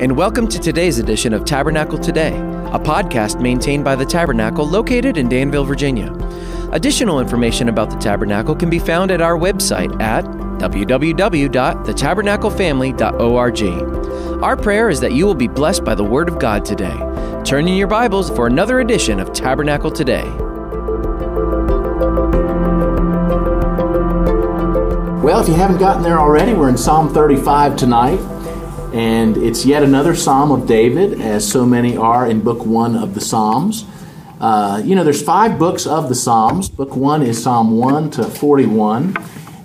And welcome to today's edition of Tabernacle Today, a podcast maintained by the Tabernacle located in Danville, Virginia. Additional information about the Tabernacle can be found at our website at www.thetabernaclefamily.org. Our prayer is that you will be blessed by the Word of God today. Turn in your Bibles for another edition of Tabernacle Today. Well, if you haven't gotten there already, we're in Psalm 35 tonight. And it's yet another Psalm of David, as so many are in Book 1 of the Psalms. Uh, you know, there's five books of the Psalms. Book 1 is Psalm 1 to 41.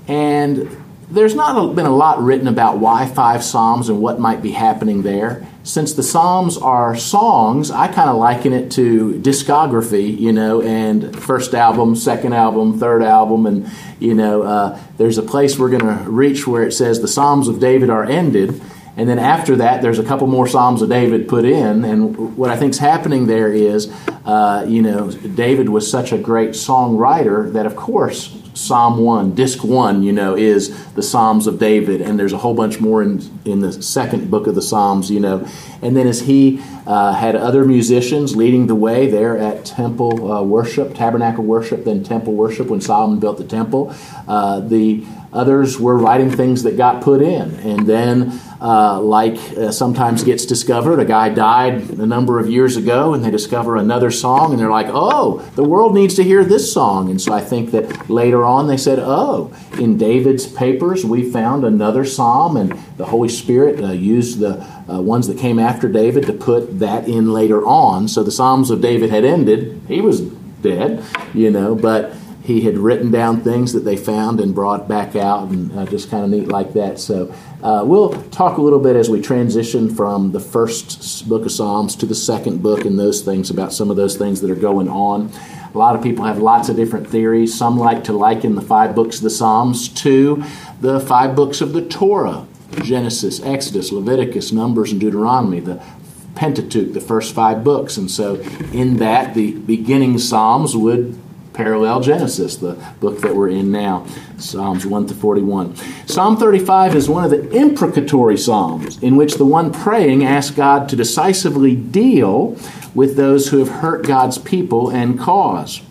And there's not been a lot written about why five Psalms and what might be happening there. Since the Psalms are songs, I kind of liken it to discography, you know, and first album, second album, third album, and, you know, uh, there's a place we're going to reach where it says the Psalms of David are ended and then after that, there's a couple more Psalms of David put in. And what I think is happening there is, uh, you know, David was such a great songwriter that, of course, Psalm 1, Disc 1, you know, is the Psalms of David. And there's a whole bunch more in, in the second book of the Psalms, you know. And then as he uh, had other musicians leading the way there at temple uh, worship, tabernacle worship, then temple worship when Solomon built the temple, uh, the others were writing things that got put in. And then uh, like uh, sometimes gets discovered. A guy died a number of years ago, and they discover another song, and they're like, oh, the world needs to hear this song. And so I think that later on they said, oh, in David's papers, we found another psalm, and the Holy Spirit uh, used the uh, ones that came after David to put that in later on. So the Psalms of David had ended. He was dead, you know, but he had written down things that they found and brought back out, and uh, just kind of neat like that. So uh, we'll talk a little bit as we transition from the first book of Psalms to the second book and those things about some of those things that are going on. A lot of people have lots of different theories. Some like to liken the five books of the Psalms to the five books of the Torah Genesis, Exodus, Leviticus, Numbers, and Deuteronomy. The Pentateuch, the first five books. And so, in that, the beginning Psalms would parallel Genesis, the book that we're in now, Psalms 1 to 41. Psalm 35 is one of the imprecatory psalms in which the one praying asks God to decisively deal with those who have hurt God's people and cause.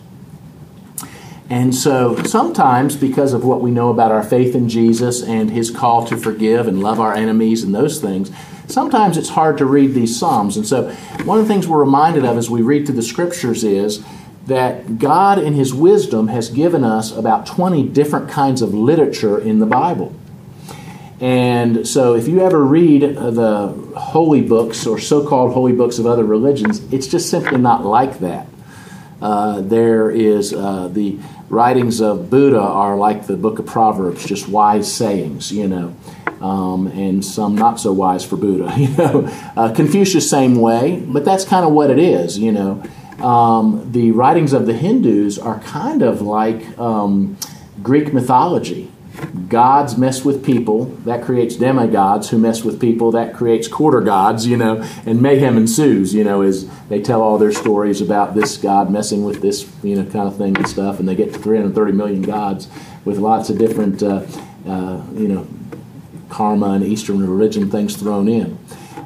And so sometimes, because of what we know about our faith in Jesus and his call to forgive and love our enemies and those things, sometimes it's hard to read these Psalms. And so, one of the things we're reminded of as we read through the scriptures is that God, in His wisdom, has given us about 20 different kinds of literature in the Bible. And so, if you ever read the holy books or so called holy books of other religions, it's just simply not like that. Uh, there is uh, the writings of Buddha are like the book of Proverbs, just wise sayings, you know, um, and some not so wise for Buddha, you know. Uh, Confucius, same way, but that's kind of what it is, you know um, the writings of the Hindus are kind of like um, Greek mythology. Gods mess with people, that creates demigods who mess with people, that creates quarter gods, you know, and mayhem ensues, you know, as they tell all their stories about this god messing with this, you know, kind of thing and stuff, and they get to 330 million gods with lots of different, uh, uh, you know, karma and Eastern religion things thrown in.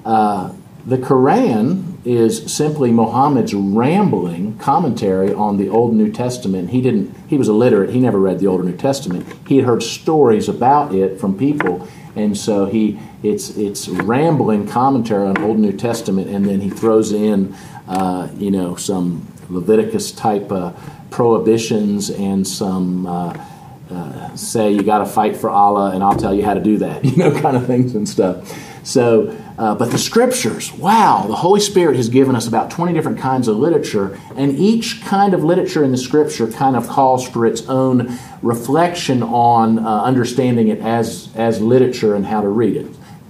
Uh, the Quran is simply Muhammad's rambling commentary on the Old and New Testament. He didn't he was illiterate, he never read the Old New Testament. He had heard stories about it from people, and so he it's it's rambling commentary on Old and New Testament, and then he throws in uh, you know some Leviticus type uh, prohibitions and some uh, uh say you got to fight for Allah, and I'll tell you how to do that, you know, kind of things and stuff. So uh, but the scriptures, wow, the Holy Spirit has given us about 20 different kinds of literature, and each kind of literature in the scripture kind of calls for its own reflection on uh, understanding it as, as literature and how to read it.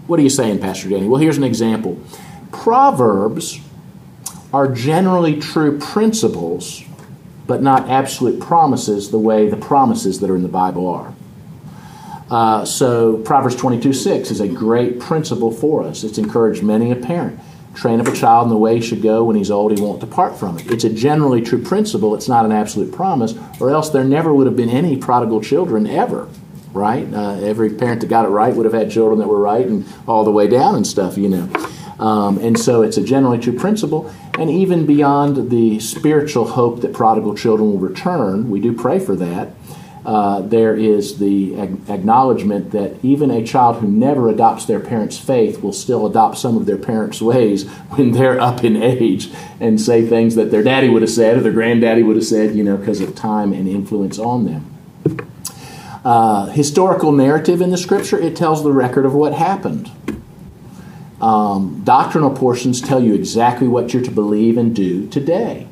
What are you saying, Pastor Danny? Well, here's an example Proverbs are generally true principles, but not absolute promises the way the promises that are in the Bible are. Uh, so Proverbs 22 6 is a great principle for us. It's encouraged many a parent. Train up a child in the way he should go. When he's old, he won't depart from it. It's a generally true principle. It's not an absolute promise, or else there never would have been any prodigal children ever. right? Uh, every parent that got it right would have had children that were right and all the way down and stuff, you know. Um, and so it's a generally true principle. And even beyond the spiritual hope that prodigal children will return, we do pray for that. Uh, there is the ag- acknowledgement that even a child who never adopts their parents' faith will still adopt some of their parents' ways when they're up in age and say things that their daddy would have said or their granddaddy would have said, you know, because of time and influence on them. Uh, historical narrative in the scripture, it tells the record of what happened. Um, doctrinal portions tell you exactly what you're to believe and do today.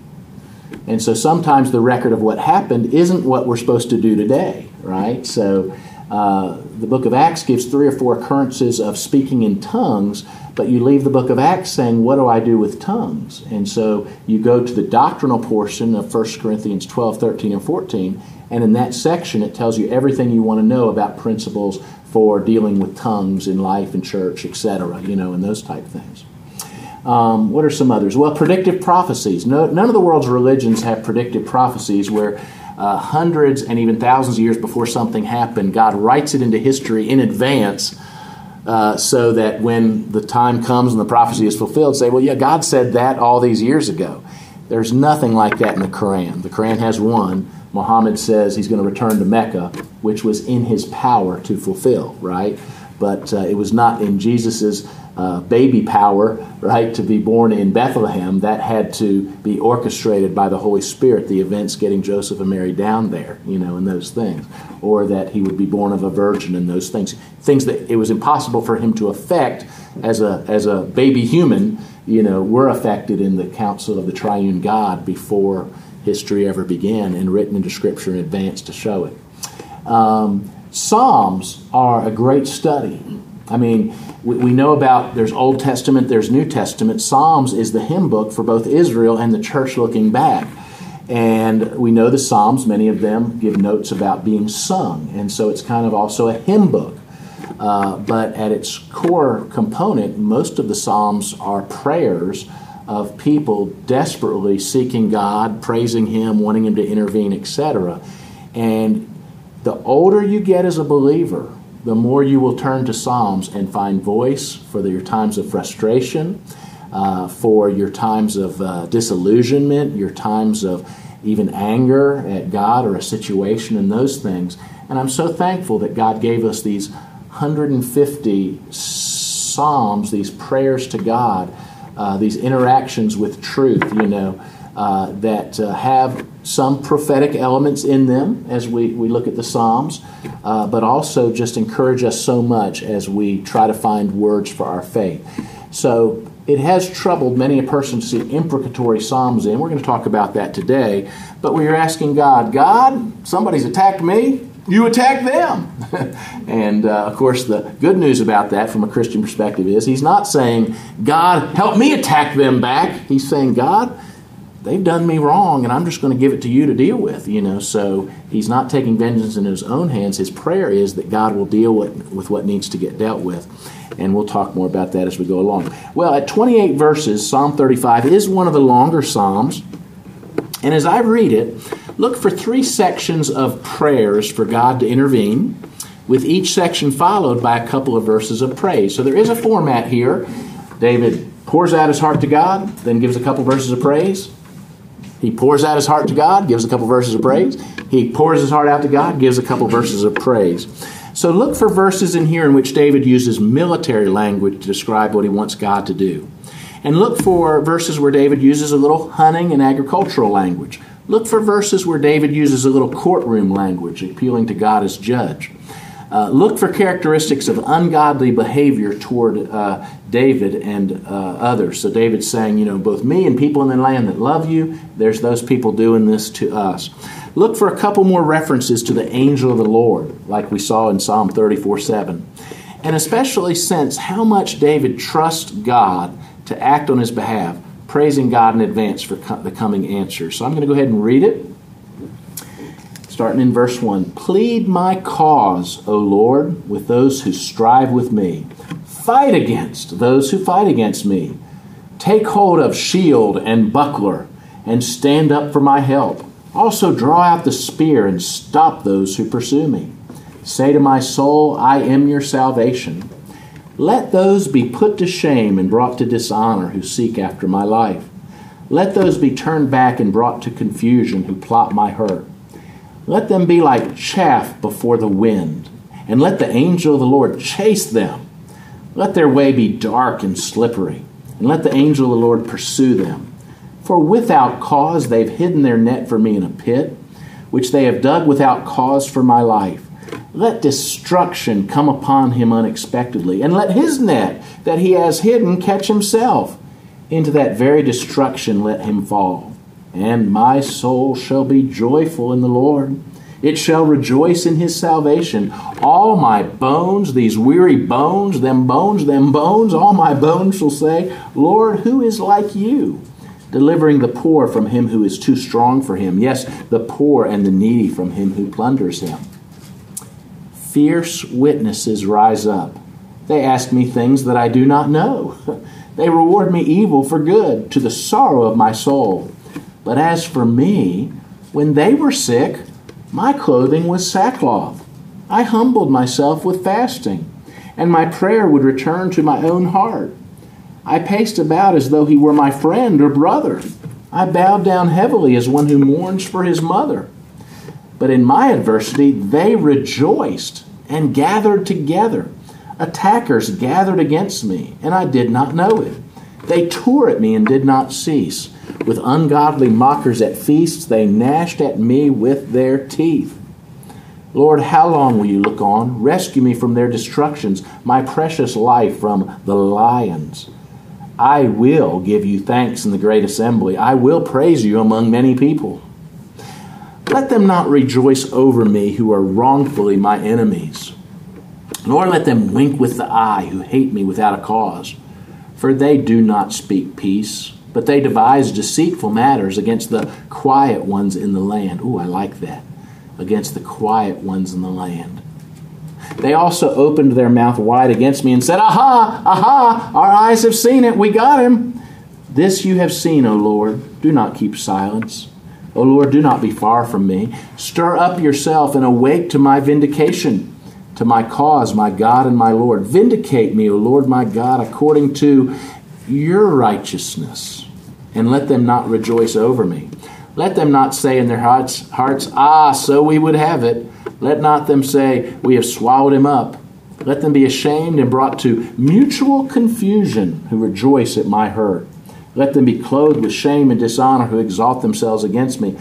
And so sometimes the record of what happened isn't what we're supposed to do today, right? So uh, the book of Acts gives three or four occurrences of speaking in tongues, but you leave the book of Acts saying, What do I do with tongues? And so you go to the doctrinal portion of 1 Corinthians 12, 13, and 14, and in that section it tells you everything you want to know about principles for dealing with tongues in life and church, etc., you know, and those type things. Um, what are some others? Well, predictive prophecies. No, none of the world's religions have predictive prophecies where uh, hundreds and even thousands of years before something happened, God writes it into history in advance uh, so that when the time comes and the prophecy is fulfilled, say, well, yeah, God said that all these years ago. There's nothing like that in the Quran. The Quran has one. Muhammad says he's going to return to Mecca, which was in his power to fulfill, right? But uh, it was not in Jesus's uh, baby power, right, to be born in Bethlehem. That had to be orchestrated by the Holy Spirit, the events getting Joseph and Mary down there, you know, and those things. Or that he would be born of a virgin and those things. Things that it was impossible for him to affect as a, as a baby human, you know, were affected in the council of the triune God before history ever began and written into Scripture in advance to show it. Um, Psalms are a great study. I mean, we, we, know about there's Old Testament, there's New Testament. Psalms is the hymn book for both Israel and the church looking back. And we know the Psalms, many of them give notes about being sung. And so it's kind of also a hymn book. Uh, but at its core component, most of the Psalms are prayers of people desperately seeking God, praising Him, wanting Him to intervene, etc. And the older you get as a believer, the more you will turn to Psalms and find voice for your times of frustration, uh, for your times of uh, disillusionment, your times of even anger at God or a situation, and those things. And I'm so thankful that God gave us these 150 Psalms, these prayers to God uh, these interactions with truth, you know, uh, that uh, have some prophetic elements in them as we, we look at the Psalms, uh, but also just encourage us so much as we try to find words for our faith. So it has troubled many a person to see imprecatory Psalms in. We're going to talk about that today. But we are asking God, God, somebody's attacked me you attack them. and uh, of course, the good news about that from a Christian perspective is he's not saying, God, help me attack them back. He's saying, God, they've done me wrong and I'm just going to give it to you to deal with, you know. So he's not taking vengeance in his own hands. His prayer is that God will deal with, with what needs to get dealt with. And we'll talk more about that as we go along. Well, at 28 verses, Psalm 35 is one of the longer Psalms. And as I read it, look for three sections of prayers for God to intervene, with each section followed by a couple of verses of praise. So there is a format here. David pours out his heart to God, then gives a couple verses of praise. He pours out his heart to God, gives a couple verses of praise. He pours his heart out to God, gives a couple verses of praise. So look for verses in here in which David uses military language to describe what he wants God to do. And look for verses where David uses a little hunting and agricultural language. Look for verses where David uses a little courtroom language, appealing to God as judge. Uh, look for characteristics of ungodly behavior toward uh, David and uh, others. So David's saying, you know, both me and people in the land that love you, there's those people doing this to us. Look for a couple more references to the angel of the Lord, like we saw in Psalm 34 7. And especially since how much David trusts God to act on his behalf, praising God in advance for co- the coming answer. So I'm going to go ahead and read it. Starting in verse 1 Plead my cause, O Lord, with those who strive with me. Fight against those who fight against me. Take hold of shield and buckler, and stand up for my help. Also, draw out the spear and stop those who pursue me. Say to my soul, I am your salvation. Let those be put to shame and brought to dishonor who seek after my life. Let those be turned back and brought to confusion who plot my hurt. Let them be like chaff before the wind, and let the angel of the Lord chase them. Let their way be dark and slippery, and let the angel of the Lord pursue them. For without cause they've hidden their net for me in a pit, which they have dug without cause for my life. Let destruction come upon him unexpectedly, and let his net that he has hidden catch himself. Into that very destruction let him fall. And my soul shall be joyful in the Lord. It shall rejoice in his salvation. All my bones, these weary bones, them bones, them bones, all my bones shall say, Lord, who is like you? Delivering the poor from him who is too strong for him. Yes, the poor and the needy from him who plunders him fierce witnesses rise up. They ask me things that I do not know. They reward me evil for good, to the sorrow of my soul. But as for me, when they were sick, my clothing was sackcloth. I humbled myself with fasting, and my prayer would return to my own heart. I paced about as though he were my friend or brother. I bowed down heavily as one who mourns for his mother. But in my adversity, they rejoiced and gathered together. Attackers gathered against me, and I did not know it. They tore at me and did not cease. With ungodly mockers at feasts, they gnashed at me with their teeth. Lord, how long will you look on? Rescue me from their destructions, my precious life from the lions. I will give you thanks in the great assembly. I will praise you among many people. Let them not rejoice over me who are wrongfully my enemies, nor let them wink with the eye who hate me without a cause. For they do not speak peace, but they devise deceitful matters against the quiet ones in the land. Ooh, I like that. Against the quiet ones in the land. They also opened their mouth wide against me and said, Aha, aha, our eyes have seen it, we got him. This you have seen, O Lord. Do not keep silence. O Lord, do not be far from me. Stir up yourself and awake to my vindication, to my cause, my God and my Lord. Vindicate me, O Lord my God, according to your righteousness, and let them not rejoice over me. Let them not say in their hearts, hearts, Ah, so we would have it. Let not them say, We have swallowed him up. Let them be ashamed and brought to mutual confusion who rejoice at my hurt. Let them be clothed with shame and dishonor who exalt themselves against me.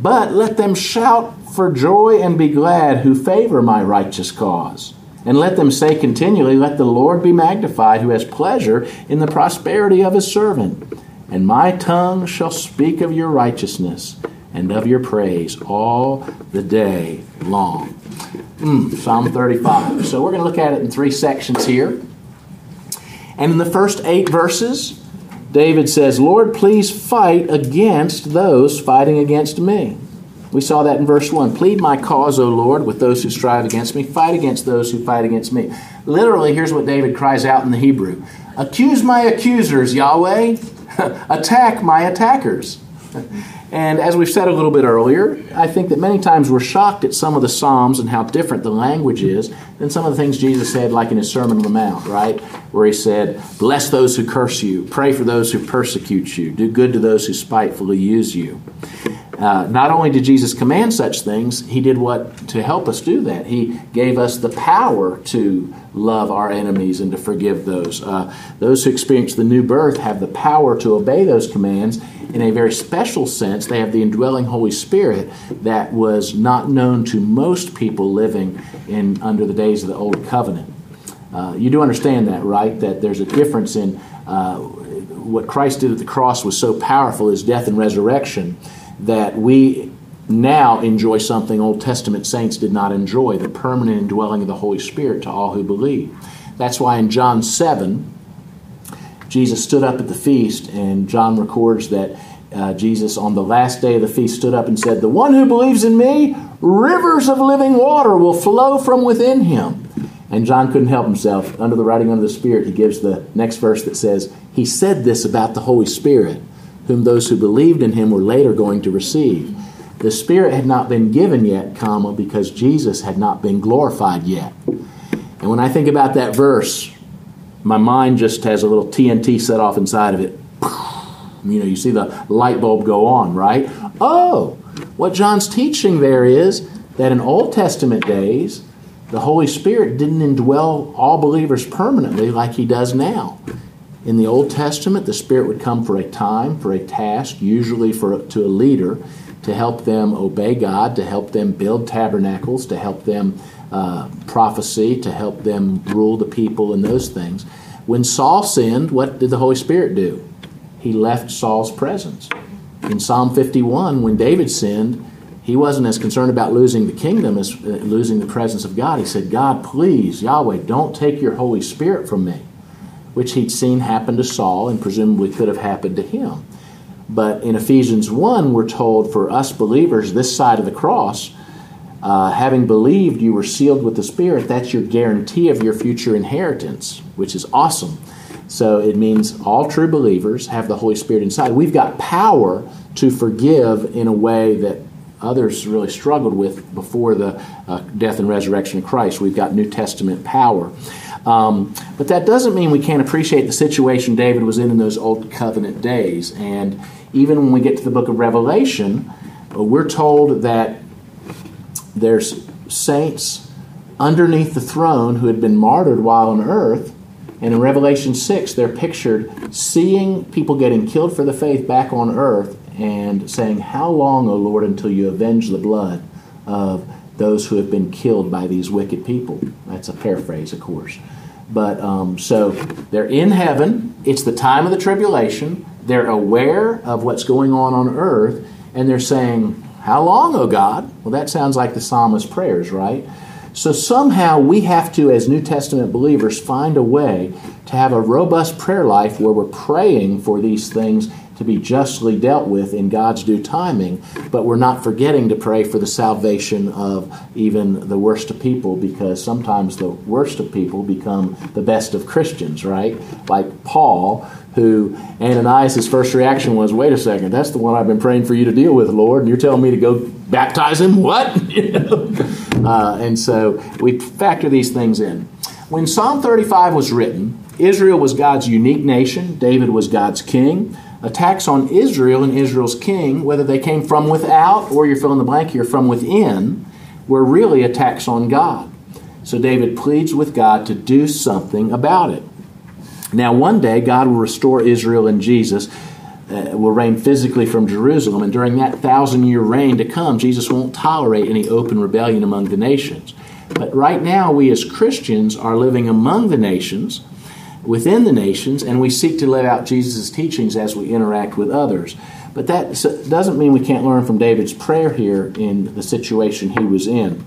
But let them shout for joy and be glad who favor my righteous cause. And let them say continually, Let the Lord be magnified, who has pleasure in the prosperity of his servant. And my tongue shall speak of your righteousness and of your praise all the day long. Mm, Psalm 35. So we're going to look at it in three sections here. And in the first eight verses, David says, Lord, please fight against those fighting against me. We saw that in verse 1. Plead my cause, O Lord, with those who strive against me. Fight against those who fight against me. Literally, here's what David cries out in the Hebrew Accuse my accusers, Yahweh. Attack my attackers. And as we've said a little bit earlier, I think that many times we're shocked at some of the Psalms and how different the language is than some of the things Jesus said, like in his Sermon on the Mount, right? Where he said, Bless those who curse you, pray for those who persecute you, do good to those who spitefully use you. Uh, not only did Jesus command such things, he did what to help us do that. He gave us the power to love our enemies and to forgive those. Uh, those who experience the new birth have the power to obey those commands in a very special sense. They have the indwelling Holy Spirit that was not known to most people living in under the days of the Old Covenant. Uh, you do understand that, right? That there's a difference in uh, what Christ did at the cross was so powerful, his death and resurrection that we now enjoy something Old Testament saints did not enjoy the permanent indwelling of the Holy Spirit to all who believe. That's why in John 7, Jesus stood up at the feast, and John records that uh, Jesus, on the last day of the feast, stood up and said, The one who believes in me, rivers of living water will flow from within him. And John couldn't help himself. Under the writing under the Spirit, he gives the next verse that says, He said this about the Holy Spirit whom those who believed in him were later going to receive. The Spirit had not been given yet, comma, because Jesus had not been glorified yet. And when I think about that verse, my mind just has a little TNT set off inside of it. You know, you see the light bulb go on, right? Oh, what John's teaching there is that in Old Testament days, the Holy Spirit didn't indwell all believers permanently like he does now. In the Old Testament, the Spirit would come for a time, for a task, usually for to a leader, to help them obey God, to help them build tabernacles, to help them uh, prophecy, to help them rule the people, and those things. When Saul sinned, what did the Holy Spirit do? He left Saul's presence. In Psalm 51, when David sinned, he wasn't as concerned about losing the kingdom as uh, losing the presence of God. He said, God, please, Yahweh, don't take your Holy Spirit from me, which he'd seen happen to Saul and presumably could have happened to him. But in Ephesians 1, we're told for us believers this side of the cross, uh, having believed you were sealed with the Spirit, that's your guarantee of your future inheritance, which is awesome. So it means all true believers have the Holy Spirit inside. We've got power to forgive in a way that others really struggled with before the uh, death and resurrection of Christ. We've got New Testament power. Um, but that doesn't mean we can't appreciate the situation David was in in those Old Covenant days. And even when we get to the book of Revelation, uh, we're told that there's saints underneath the throne who had been martyred while on earth. And in Revelation 6, they're pictured seeing people getting killed for the faith back on earth and saying, How long, O Lord, until you avenge the blood of those who have been killed by these wicked people? That's a paraphrase, of course. But um, so they're in heaven. It's the time of the tribulation. They're aware of what's going on on earth, and they're saying, How long, O God? Well, that sounds like the psalmist's prayers, right? So somehow we have to, as New Testament believers, find a way to have a robust prayer life where we're praying for these things to be justly dealt with in God's due timing, but we're not forgetting to pray for the salvation of even the worst of people because sometimes the worst of people become the best of Christians, right? Like Paul, who Ananias' first reaction was, wait a second, that's the one I've been praying for you to deal with, Lord, and you're telling me to go baptize him? What? uh, and so we factor these things in. When Psalm 35 was written, Israel was God's unique nation, David was God's king attacks on Israel and Israel's king, whether they came from without or you're filling the blank here from within, were really attacks on God. So David pleads with God to do something about it. Now, one day, God will restore Israel and Jesus. Uh, will reign physically from Jerusalem, and during that thousand year reign to come, Jesus won't tolerate any open rebellion among the nations. But right now, we as Christians are living among the nations, within the nations, and we seek to live out Jesus' teachings as we interact with others. But that doesn't mean we can't learn from David's prayer here in the situation he was in.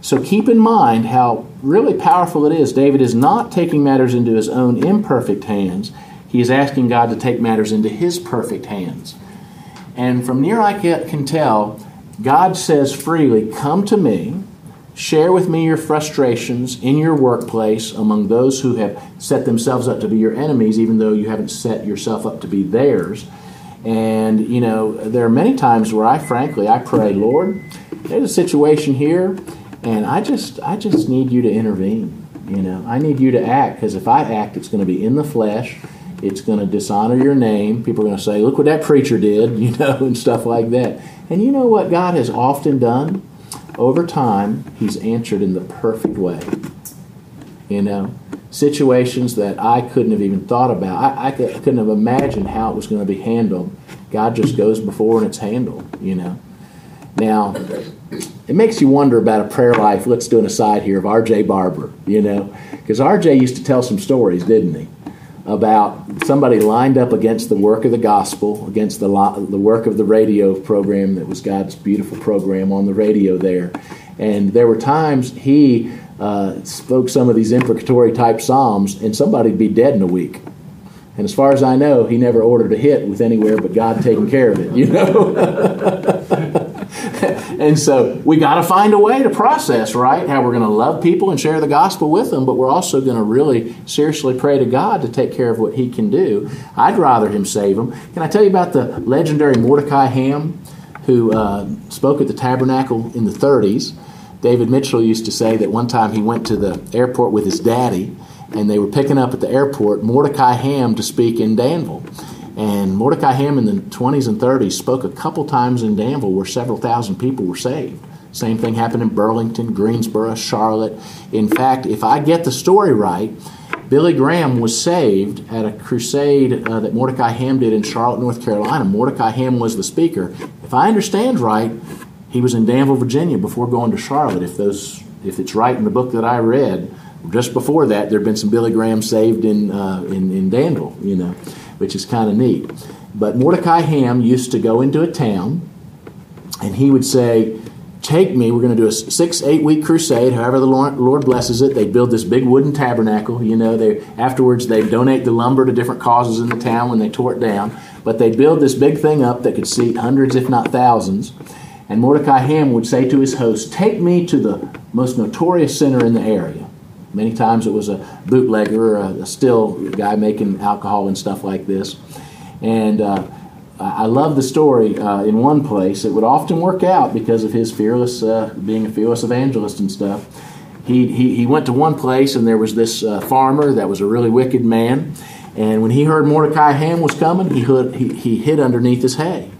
So keep in mind how really powerful it is. David is not taking matters into his own imperfect hands, he is asking God to take matters into his perfect hands. And from near I can tell, God says freely, Come to me Share with me your frustrations in your workplace among those who have set themselves up to be your enemies, even though you haven't set yourself up to be theirs. And, you know, there are many times where I frankly, I pray, Lord, there's a situation here, and I just, I just need you to intervene. You know, I need you to act, because if I act, it's going to be in the flesh. It's going to dishonor your name. People are going to say, look what that preacher did, you know, and stuff like that. And you know what God has often done? Over time, he's answered in the perfect way. You know, situations that I couldn't have even thought about. I, I, could, I couldn't have imagined how it was going to be handled. God just goes before and it's handled, you know. Now, it makes you wonder about a prayer life. Let's do an aside here of R.J. Barber, you know, because R.J. used to tell some stories, didn't he? About somebody lined up against the work of the gospel, against the, the work of the radio program that was God's beautiful program on the radio there. And there were times he uh, spoke some of these imprecatory type psalms, and somebody'd be dead in a week. And as far as I know, he never ordered a hit with anywhere but God taking care of it, you know? and so we got to find a way to process, right? How we're going to love people and share the gospel with them, but we're also going to really seriously pray to God to take care of what He can do. I'd rather Him save them. Can I tell you about the legendary Mordecai Ham? who uh, spoke at the tabernacle in the 30s. David Mitchell used to say that one time he went to the airport with his daddy, and they were picking up at the airport Mordecai Ham to speak in Danville. And Mordecai Ham in the 20s and 30s spoke a couple times in Danville where several thousand people were saved. Same thing happened in Burlington, Greensboro, Charlotte. In fact, if I get the story right, Billy Graham was saved at a crusade uh, that Mordecai Ham did in Charlotte, North Carolina. Mordecai Ham was the speaker. If I understand right, he was in Danville, Virginia before going to Charlotte. If those, if it's right in the book that I read, just before that, there had been some Billy Graham saved in, uh, in, in Danville, you know, which is kind of neat. But Mordecai Ham used to go into a town, and he would say, take me. We're going to do a six, eight week crusade. However, the Lord, blesses it. They build this big wooden tabernacle. You know, they afterwards they donate the lumber to different causes in the town when they tore it down. But they build this big thing up that could seat hundreds, if not thousands. And Mordecai Ham would say to his host, "Take me to the most notorious center in the area." Many times it was a bootlegger or a still guy making alcohol and stuff like this. And uh, I love the story uh, in one place. It would often work out because of his fearless, uh, being a fearless evangelist and stuff. He, he, he went to one place and there was this uh, farmer that was a really wicked man. And when he heard Mordecai Ham was coming, he, hid, he, he hid underneath his hay.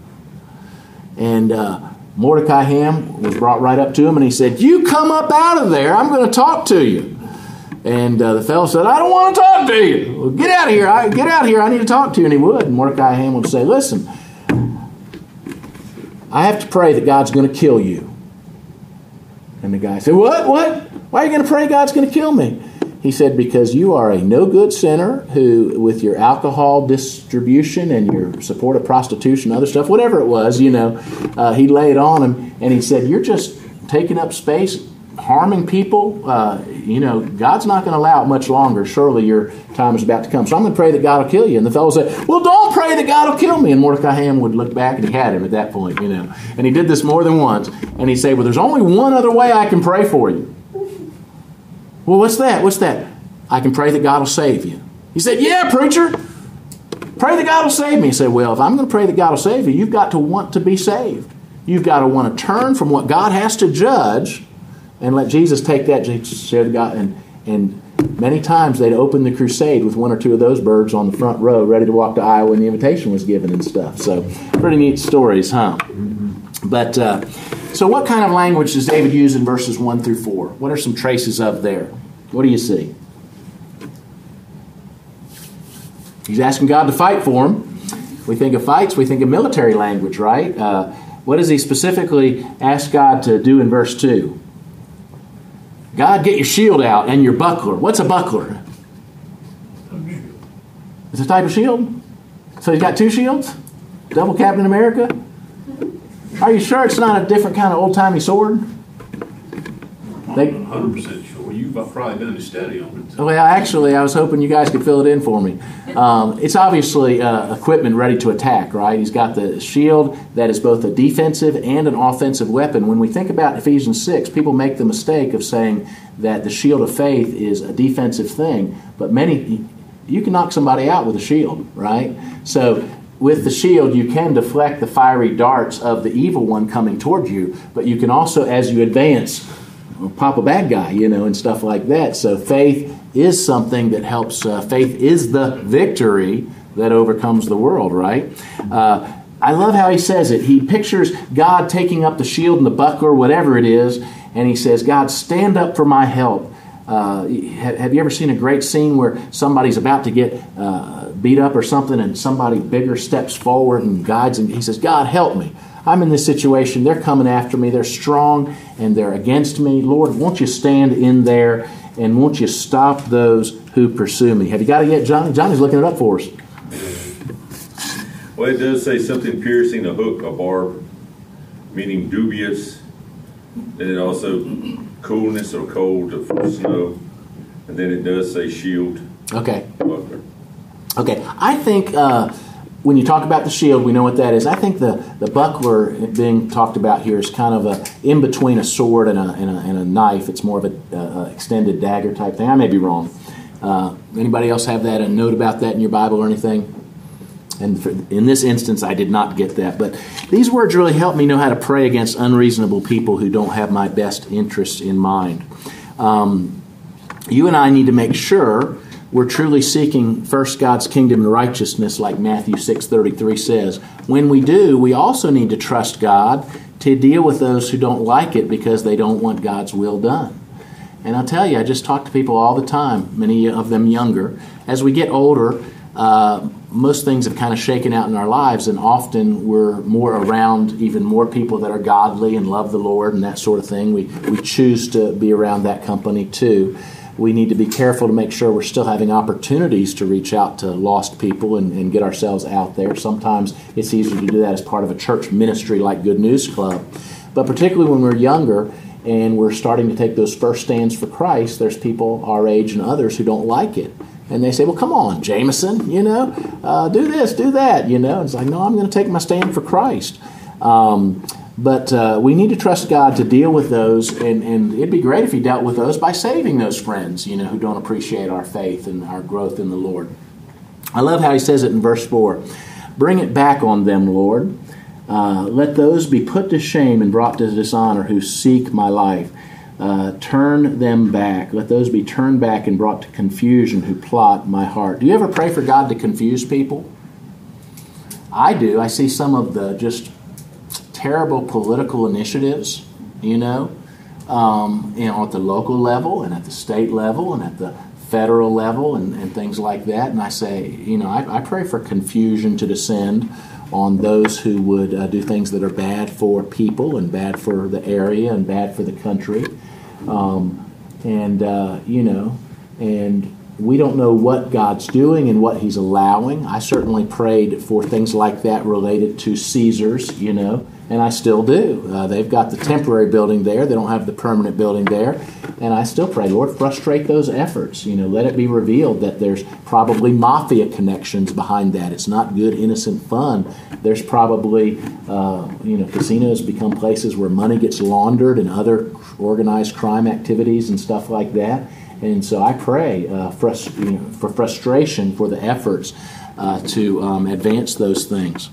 And uh, Mordecai Ham was brought right up to him and he said, You come up out of there. I'm going to talk to you. And uh, the fellow said, I don't want to talk to you. Well, get out of here. I, get out of here. I need to talk to you. And he would. And Mordecai Ham would say, Listen, I have to pray that God's going to kill you. And the guy said, What? What? Why are you going to pray God's going to kill me? He said, Because you are a no good sinner who, with your alcohol distribution and your support of prostitution, other stuff, whatever it was, you know, uh, he laid on him and he said, You're just taking up space harming people, uh, you know, God's not going to allow it much longer. Surely your time is about to come. So I'm going to pray that God will kill you. And the fellow said, Well, don't pray that God will kill me. And Mordecai Ham would look back and he had him at that point, you know. And he did this more than once. And he said, Well, there's only one other way I can pray for you. Well, what's that? What's that? I can pray that God will save you. He said, Yeah, preacher. Pray that God will save me. He said, Well, if I'm going to pray that God will save you, you've got to want to be saved. You've got to want to turn from what God has to judge and let Jesus take that, share the God. And, and many times they'd open the crusade with one or two of those birds on the front row, ready to walk to Iowa when the invitation was given and stuff. So, pretty neat stories, huh? But, uh, so what kind of language does David use in verses 1 through 4? What are some traces of there? What do you see? He's asking God to fight for him. We think of fights, we think of military language, right? Uh, what does he specifically ask God to do in verse 2? God, get your shield out and your buckler. What's a buckler? It's a type of shield. So he's got two shields? Double Captain America? Are you sure it's not a different kind of old timey sword? They, 100% sure. Probably a study on it. Well, actually, I was hoping you guys could fill it in for me. Um, it's obviously uh, equipment ready to attack, right? He's got the shield that is both a defensive and an offensive weapon. When we think about Ephesians 6, people make the mistake of saying that the shield of faith is a defensive thing, but many, you can knock somebody out with a shield, right? So with the shield, you can deflect the fiery darts of the evil one coming toward you, but you can also, as you advance, pop a bad guy, you know, and stuff like that. So faith is something that helps. Uh, faith is the victory that overcomes the world, right? Uh, I love how he says it. He pictures God taking up the shield and the buckler, whatever it is, and he says, God, stand up for my help. Uh, have you ever seen a great scene where somebody's about to get uh, beat up or something and somebody bigger steps forward and guides and he says, God, help me. I'm in this situation. They're coming after me. They're strong and they're against me. Lord, won't you stand in there and won't you stop those who pursue me? Have you got it yet, Johnny? Johnny's looking it up for us. Well, it does say something piercing, a hook, a barb, meaning dubious. And it also coolness or cold for snow. And then it does say shield. Okay. Okay. I think. Uh, when you talk about the shield, we know what that is. I think the, the buckler being talked about here is kind of a in between a sword and a, and a, and a knife. It's more of an a, extended dagger type thing. I may be wrong. Uh, anybody else have that a note about that in your Bible or anything? and for, in this instance, I did not get that. But these words really help me know how to pray against unreasonable people who don't have my best interests in mind. Um, you and I need to make sure we're truly seeking first God's kingdom and righteousness, like Matthew 6:33 says. When we do, we also need to trust God to deal with those who don't like it because they don't want God's will done. And I'll tell you, I just talk to people all the time, many of them younger. As we get older, uh, most things have kind of shaken out in our lives, and often we're more around even more people that are godly and love the Lord and that sort of thing. We, we choose to be around that company too. We need to be careful to make sure we're still having opportunities to reach out to lost people and, and get ourselves out there. Sometimes it's easier to do that as part of a church ministry like Good News Club. But particularly when we're younger, and we're starting to take those first stands for Christ, there's people our age and others who don't like it and they say, "Well, come on, Jameson, you know, uh, do this, do that," you know. It's like, no, I'm going to take my stand for Christ. Um, but uh, we need to trust God to deal with those, and, and it'd be great if He dealt with those by saving those friends, you know, who don't appreciate our faith and our growth in the Lord. I love how He says it in verse four: "Bring it back on them, Lord." Uh, let those be put to shame and brought to dishonor who seek my life. Uh, turn them back. Let those be turned back and brought to confusion who plot my heart. Do you ever pray for God to confuse people? I do. I see some of the just terrible political initiatives, you know, um, you know, at the local level and at the state level and at the federal level and, and things like that. And I say, you know, I, I pray for confusion to descend on those who would uh, do things that are bad for people and bad for the area and bad for the country. Um, and, uh, you know, and we don't know what God's doing and what He's allowing. I certainly prayed for things like that related to Caesars, you know, and I still do. Uh, they've got the temporary building there, they don't have the permanent building there. And I still pray, Lord, frustrate those efforts. You know, let it be revealed that there's probably mafia connections behind that. It's not good, innocent fun. There's probably, uh, you know, casinos become places where money gets laundered and other organized crime activities and stuff like that. And so I pray uh, you know, for frustration for the efforts uh, to um, advance those things.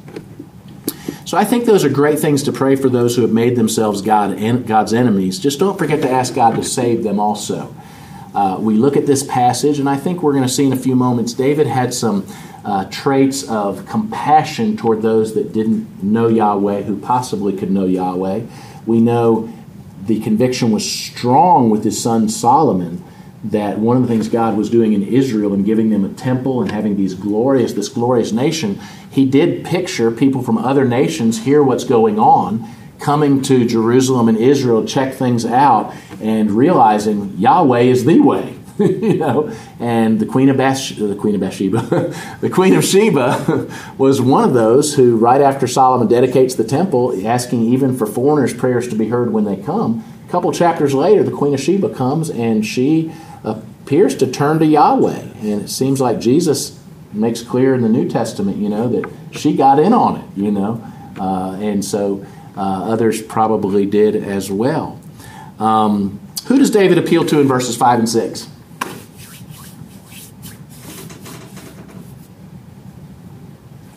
So I think those are great things to pray for those who have made themselves God and God's enemies. Just don't forget to ask God to save them also. Uh, we look at this passage, and I think we're going to see in a few moments David had some uh, traits of compassion toward those that didn't know Yahweh, who possibly could know Yahweh. We know the conviction was strong with his son Solomon that one of the things God was doing in Israel and giving them a temple and having these glorious this glorious nation, he did picture people from other nations hear what's going on, coming to Jerusalem and Israel, check things out, and realizing Yahweh is the way. you know, and the Queen of Bash, the Queen of Bathsheba, the Queen of Sheba was one of those who, right after Solomon dedicates the temple, asking even for foreigners' prayers to be heard when they come. A couple chapters later, the Queen of Sheba comes and she appears to turn to Yahweh. And it seems like Jesus makes clear in the New Testament, you know, that she got in on it, you know. Uh, and so uh, others probably did as well. Um, who does David appeal to in verses 5 and 6?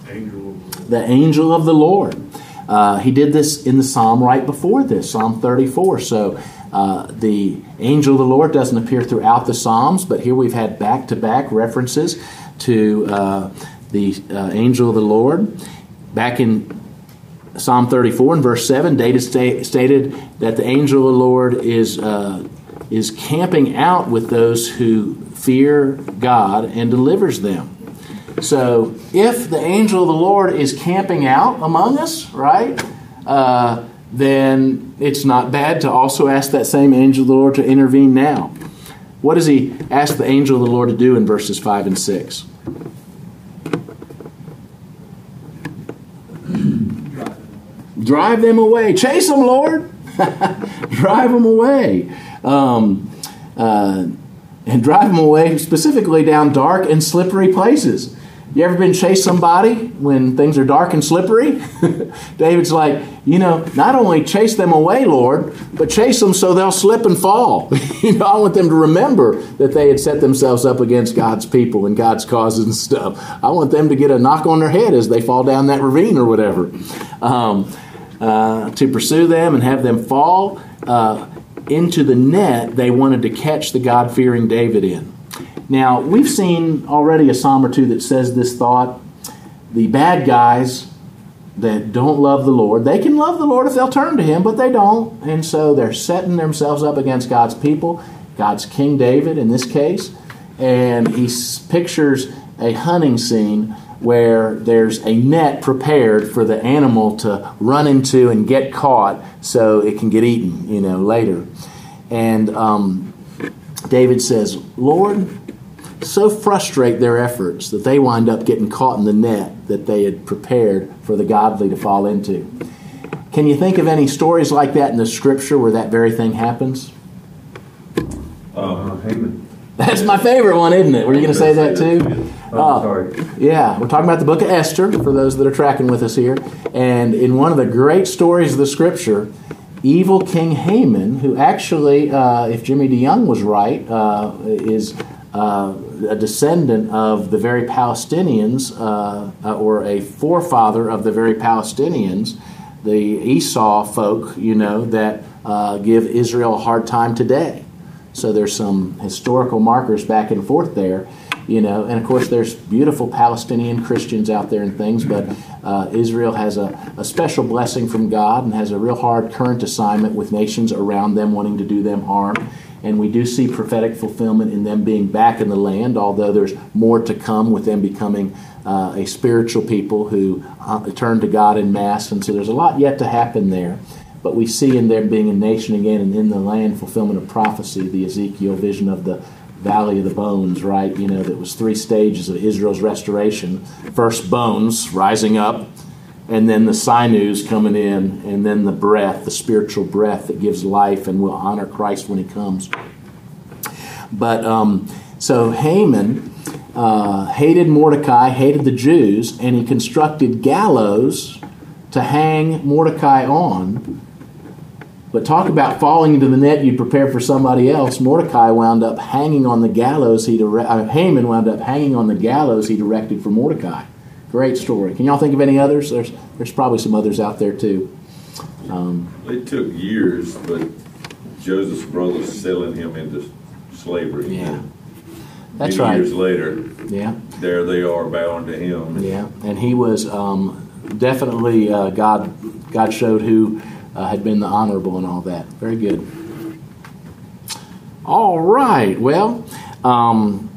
Angel. The angel of the Lord. Uh, he did this in the psalm right before this, Psalm 34. So uh, the angel of the Lord doesn't appear throughout the Psalms, but here we've had back to back references to uh, the uh, angel of the Lord. Back in Psalm 34 and verse 7, David sta- stated that the angel of the Lord is, uh, is camping out with those who fear God and delivers them. So if the angel of the Lord is camping out among us, right? Uh, then it's not bad to also ask that same angel of the Lord to intervene now. What does he ask the angel of the Lord to do in verses 5 and 6? Drive them away. Chase them, Lord. drive them away. Um, uh, and drive them away specifically down dark and slippery places. You ever been chase somebody when things are dark and slippery? David's like, you know, not only chase them away, Lord, but chase them so they'll slip and fall. you know, I want them to remember that they had set themselves up against God's people and God's causes and stuff. I want them to get a knock on their head as they fall down that ravine or whatever. Um, uh, to pursue them and have them fall uh, into the net they wanted to catch the God fearing David in. Now, we've seen already a psalm or two that says this thought. The bad guys that don't love the Lord, they can love the Lord if they'll turn to Him, but they don't. And so they're setting themselves up against God's people, God's King David in this case. And he pictures a hunting scene where there's a net prepared for the animal to run into and get caught so it can get eaten, you know, later. And um, David says, Lord, so frustrate their efforts that they wind up getting caught in the net that they had prepared for the godly to fall into. Can you think of any stories like that in the scripture where that very thing happens? Uh, Haman. That's my favorite one, isn't it? Were you going to say that too? Oh, sorry. Yeah, we're talking about the book of Esther for those that are tracking with us here. And in one of the great stories of the scripture, evil King Haman, who actually, uh, if Jimmy DeYoung was right, uh, is uh, a descendant of the very Palestinians, uh, uh, or a forefather of the very Palestinians, the Esau folk, you know, that uh, give Israel a hard time today. So there's some historical markers back and forth there, you know, and of course there's beautiful Palestinian Christians out there and things, but uh, Israel has a, a special blessing from God and has a real hard current assignment with nations around them wanting to do them harm. And we do see prophetic fulfillment in them being back in the land, although there's more to come with them becoming uh, a spiritual people who uh, turn to God in mass. And so there's a lot yet to happen there. But we see in them being a nation again and in the land fulfillment of prophecy, the Ezekiel vision of the Valley of the Bones, right? You know, that was three stages of Israel's restoration. First, bones rising up, and then the sinews coming in, and then the breath, the spiritual breath that gives life and will honor Christ when he comes. But um, so Haman uh, hated Mordecai, hated the Jews, and he constructed gallows to hang Mordecai on. But talk about falling into the net you'd prepare for somebody else. Mordecai wound up hanging on the gallows he uh, Haman wound up hanging on the gallows he directed for Mordecai. Great story. Can y'all think of any others? There's there's probably some others out there too. Um, It took years, but Joseph's brothers selling him into slavery. yeah, that's Many right. years later, Yeah, there they are bound to him. yeah. And he was um, definitely uh, God. God showed who uh, had been the honorable and all that. Very good. All right. Well, um,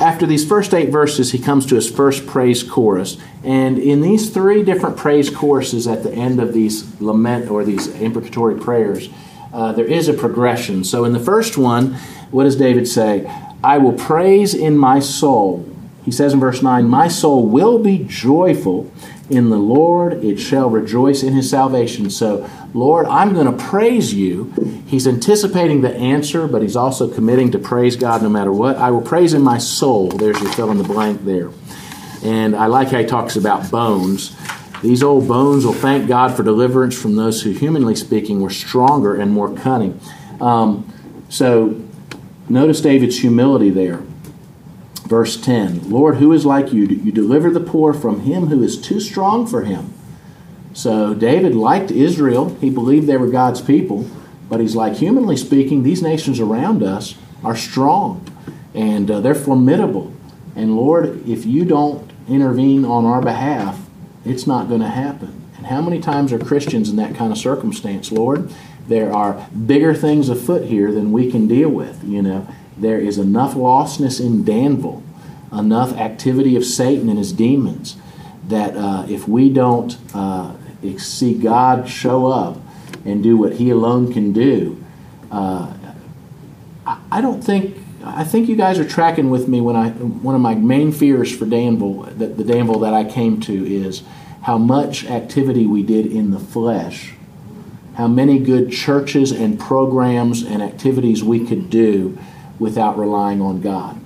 after these first eight verses, he comes to his first praise chorus. And in these three different praise choruses at the end of these lament or these imprecatory prayers, uh, there is a progression. So in the first one, what does David say? I will praise in my soul. He says in verse 9, My soul will be joyful in the Lord, it shall rejoice in his salvation. So, Lord, I'm going to praise you. He's anticipating the answer, but he's also committing to praise God no matter what. I will praise in my soul. There's your fill in the blank there. And I like how he talks about bones. These old bones will thank God for deliverance from those who, humanly speaking, were stronger and more cunning. Um, so, notice David's humility there. Verse 10 Lord, who is like you? You deliver the poor from him who is too strong for him. So David liked Israel. He believed they were God's people. But he's like, humanly speaking, these nations around us are strong and uh, they're formidable. And Lord, if you don't intervene on our behalf, it's not going to happen. And how many times are Christians in that kind of circumstance, Lord? There are bigger things afoot here than we can deal with, you know there is enough lostness in Danville, enough activity of Satan and his demons, that uh, if we don't uh, see God show up and do what He alone can do, uh, I, don't think. I think you guys are tracking with me when I one of my main fears for Danville, that the Danville that I came to is how much activity we did in the flesh, how many good churches and programs and activities we could do without relying on God.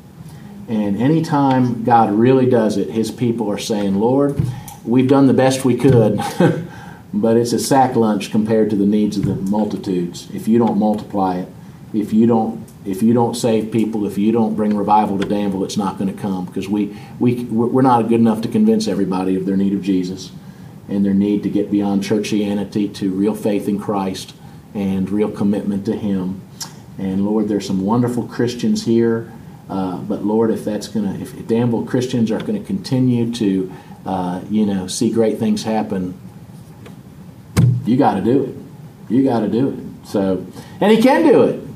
And anytime God really does it, his people are saying, Lord, we've done the best we could, but it's a sack lunch compared to the needs of the multitudes. If you don't multiply it, if you don't if you don't save people, if you don't bring revival to Danville, it's not going to come because we, we, we're not good enough to convince everybody of their need of Jesus and their need to get beyond churchianity to real faith in Christ and real commitment to Him. And Lord, there's some wonderful Christians here, uh, but Lord, if that's going to, if Danville Christians are going to continue to, uh, you know, see great things happen, you got to do it. You got to do it. So, and He can do it.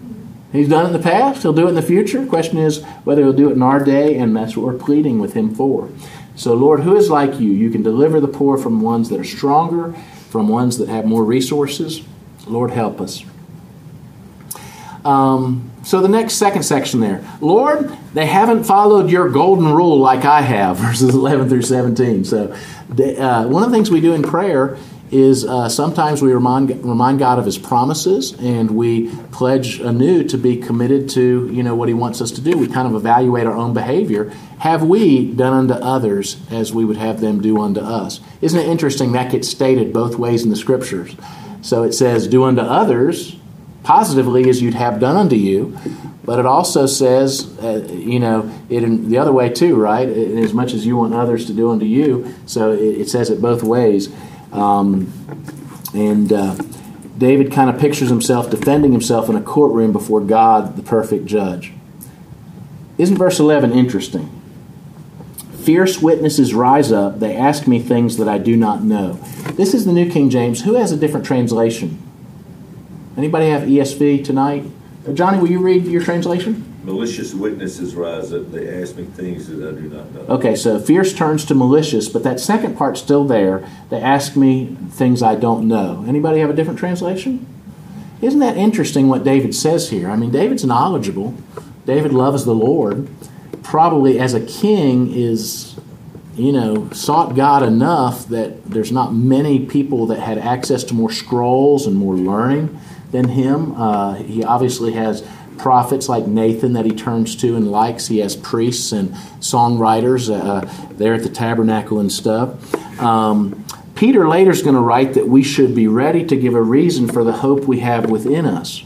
He's done it in the past, he'll do it in the future. Question is whether he'll do it in our day, and that's what we're pleading with him for. So, Lord, who is like you? You can deliver the poor from ones that are stronger, from ones that have more resources. Lord, help us. Um, so, the next second section there Lord, they haven't followed your golden rule like I have, verses 11 through 17. So, they, uh, one of the things we do in prayer is uh, sometimes we remind, remind God of His promises and we pledge anew to be committed to you know what He wants us to do. We kind of evaluate our own behavior. Have we done unto others as we would have them do unto us? Isn't it interesting that gets stated both ways in the Scriptures? So it says, "Do unto others." Positively, as you'd have done unto you, but it also says, uh, you know, it in the other way too, right? As much as you want others to do unto you, so it, it says it both ways. Um, and uh, David kind of pictures himself defending himself in a courtroom before God, the perfect judge. Isn't verse 11 interesting? Fierce witnesses rise up. They ask me things that I do not know. This is the New King James. Who has a different translation? Anybody have ESV tonight? Uh, Johnny, will you read your translation? Malicious witnesses rise up. They ask me things that I do not know. Okay, so fierce turns to malicious, but that second part's still there. They ask me things I don't know. Anybody have a different translation? Isn't that interesting what David says here? I mean, David's knowledgeable. David loves the Lord. Probably as a king is, you know, sought God enough that there's not many people that had access to more scrolls and more learning than him. Uh, he obviously has prophets like Nathan that he turns to and likes. He has priests and songwriters uh, there at the tabernacle and stuff. Um, Peter later is going to write that we should be ready to give a reason for the hope we have within us.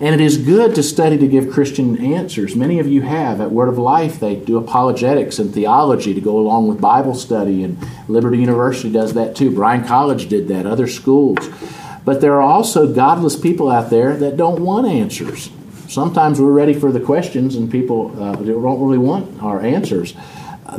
And it is good to study to give Christian answers. Many of you have. At Word of Life, they do apologetics and theology to go along with Bible study, and Liberty University does that too. Bryan College did that, other schools. But there are also godless people out there that don't want answers. Sometimes we're ready for the questions, and people uh, don't really want our answers.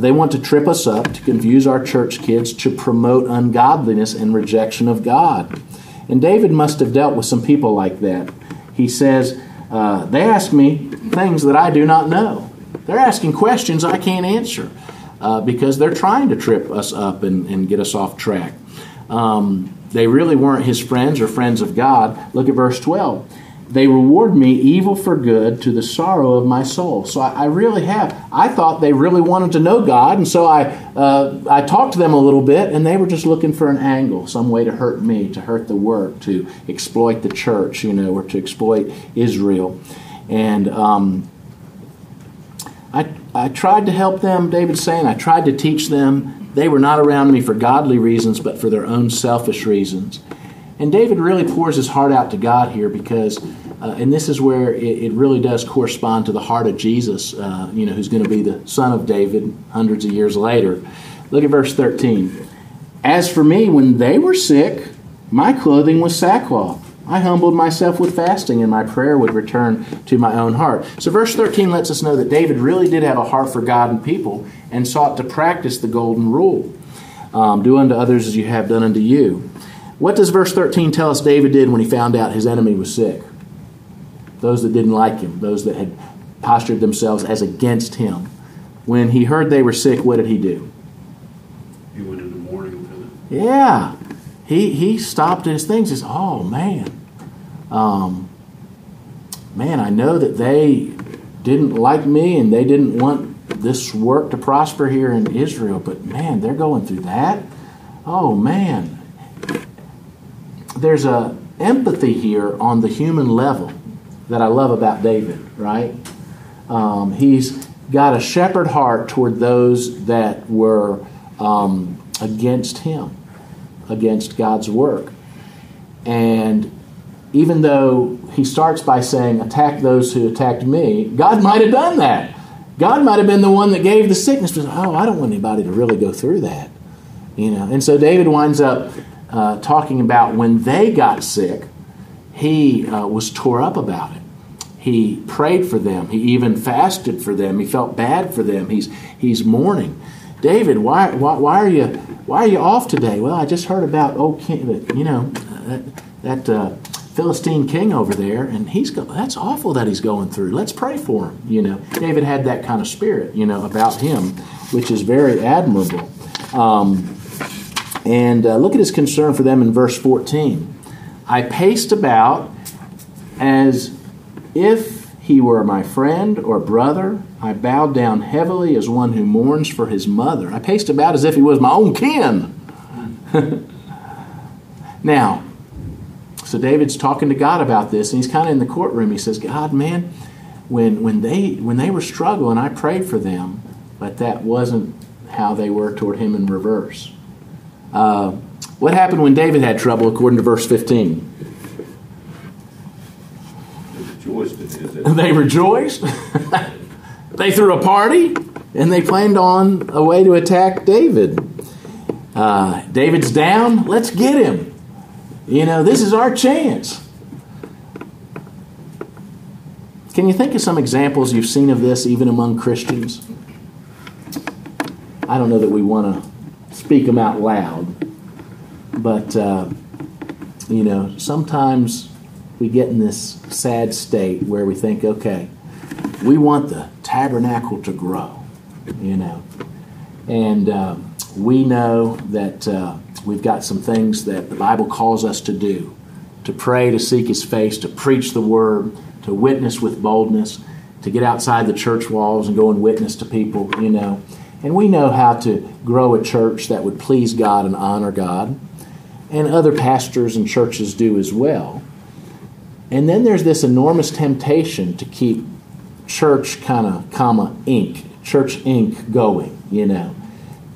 They want to trip us up, to confuse our church kids, to promote ungodliness and rejection of God. And David must have dealt with some people like that. He says, uh, They ask me things that I do not know. They're asking questions I can't answer uh, because they're trying to trip us up and, and get us off track. Um, they really weren't his friends or friends of God. Look at verse 12 they reward me evil for good to the sorrow of my soul. So I, I really have. I thought they really wanted to know God, and so I uh, I talked to them a little bit, and they were just looking for an angle, some way to hurt me, to hurt the work, to exploit the church, you know, or to exploit Israel. And um, I I tried to help them. David's saying I tried to teach them. They were not around me for godly reasons, but for their own selfish reasons. And David really pours his heart out to God here because uh, and this is where it, it, really does correspond to the heart of Jesus, uh, you know, who's going to be the son of David hundreds of years later. Look at verse 13. As for me, when they were sick, my clothing was sackcloth. I humbled myself with fasting, and my prayer would return to my own heart. So, verse 13 lets us know that David really did have a heart for God and people and sought to practice the golden rule um, do unto others as you have done unto you. What does verse 13 tell us David did when he found out his enemy was sick? those that didn't like him, those that had postured themselves as against him. When he heard they were sick, what did he do? He went into mourning for them. Yeah. He, he stopped his things and said, Oh, man. Um, man, I know that they didn't like me and they didn't want this work to prosper here in Israel, but man, they're going through that. Oh, man. There's a empathy here on the human level that I love about David, right? Um, he's got a shepherd heart toward those that were um, against him, against God's work. And even though he starts by saying, attack those who attacked me, God might have done that. God might have been the one that gave the sickness. Oh, I don't want anybody to really go through that. You know, and so David winds up uh, talking about when they got sick, he uh, was tore up about it. He prayed for them. He even fasted for them. He felt bad for them. He's he's mourning. David, why, why, why are you why are you off today? Well, I just heard about oh, you know, that, that uh, Philistine king over there, and he's go, that's awful that he's going through. Let's pray for him. You know, David had that kind of spirit, you know, about him, which is very admirable. Um, and uh, look at his concern for them in verse 14. I paced about as if he were my friend or brother. I bowed down heavily as one who mourns for his mother. I paced about as if he was my own kin. now, so David's talking to God about this, and he's kind of in the courtroom. He says, God, man, when, when, they, when they were struggling, I prayed for them, but that wasn't how they were toward him in reverse. Uh, what happened when David had trouble, according to verse 15? They rejoiced. they threw a party, and they planned on a way to attack David. Uh, David's down. Let's get him. You know, this is our chance. Can you think of some examples you've seen of this even among Christians? I don't know that we want to speak them out loud. But, uh, you know, sometimes we get in this sad state where we think, okay, we want the tabernacle to grow, you know. And uh, we know that uh, we've got some things that the Bible calls us to do to pray, to seek His face, to preach the word, to witness with boldness, to get outside the church walls and go and witness to people, you know. And we know how to grow a church that would please God and honor God. And other pastors and churches do as well. And then there's this enormous temptation to keep church kind of, comma, ink, church ink going, you know,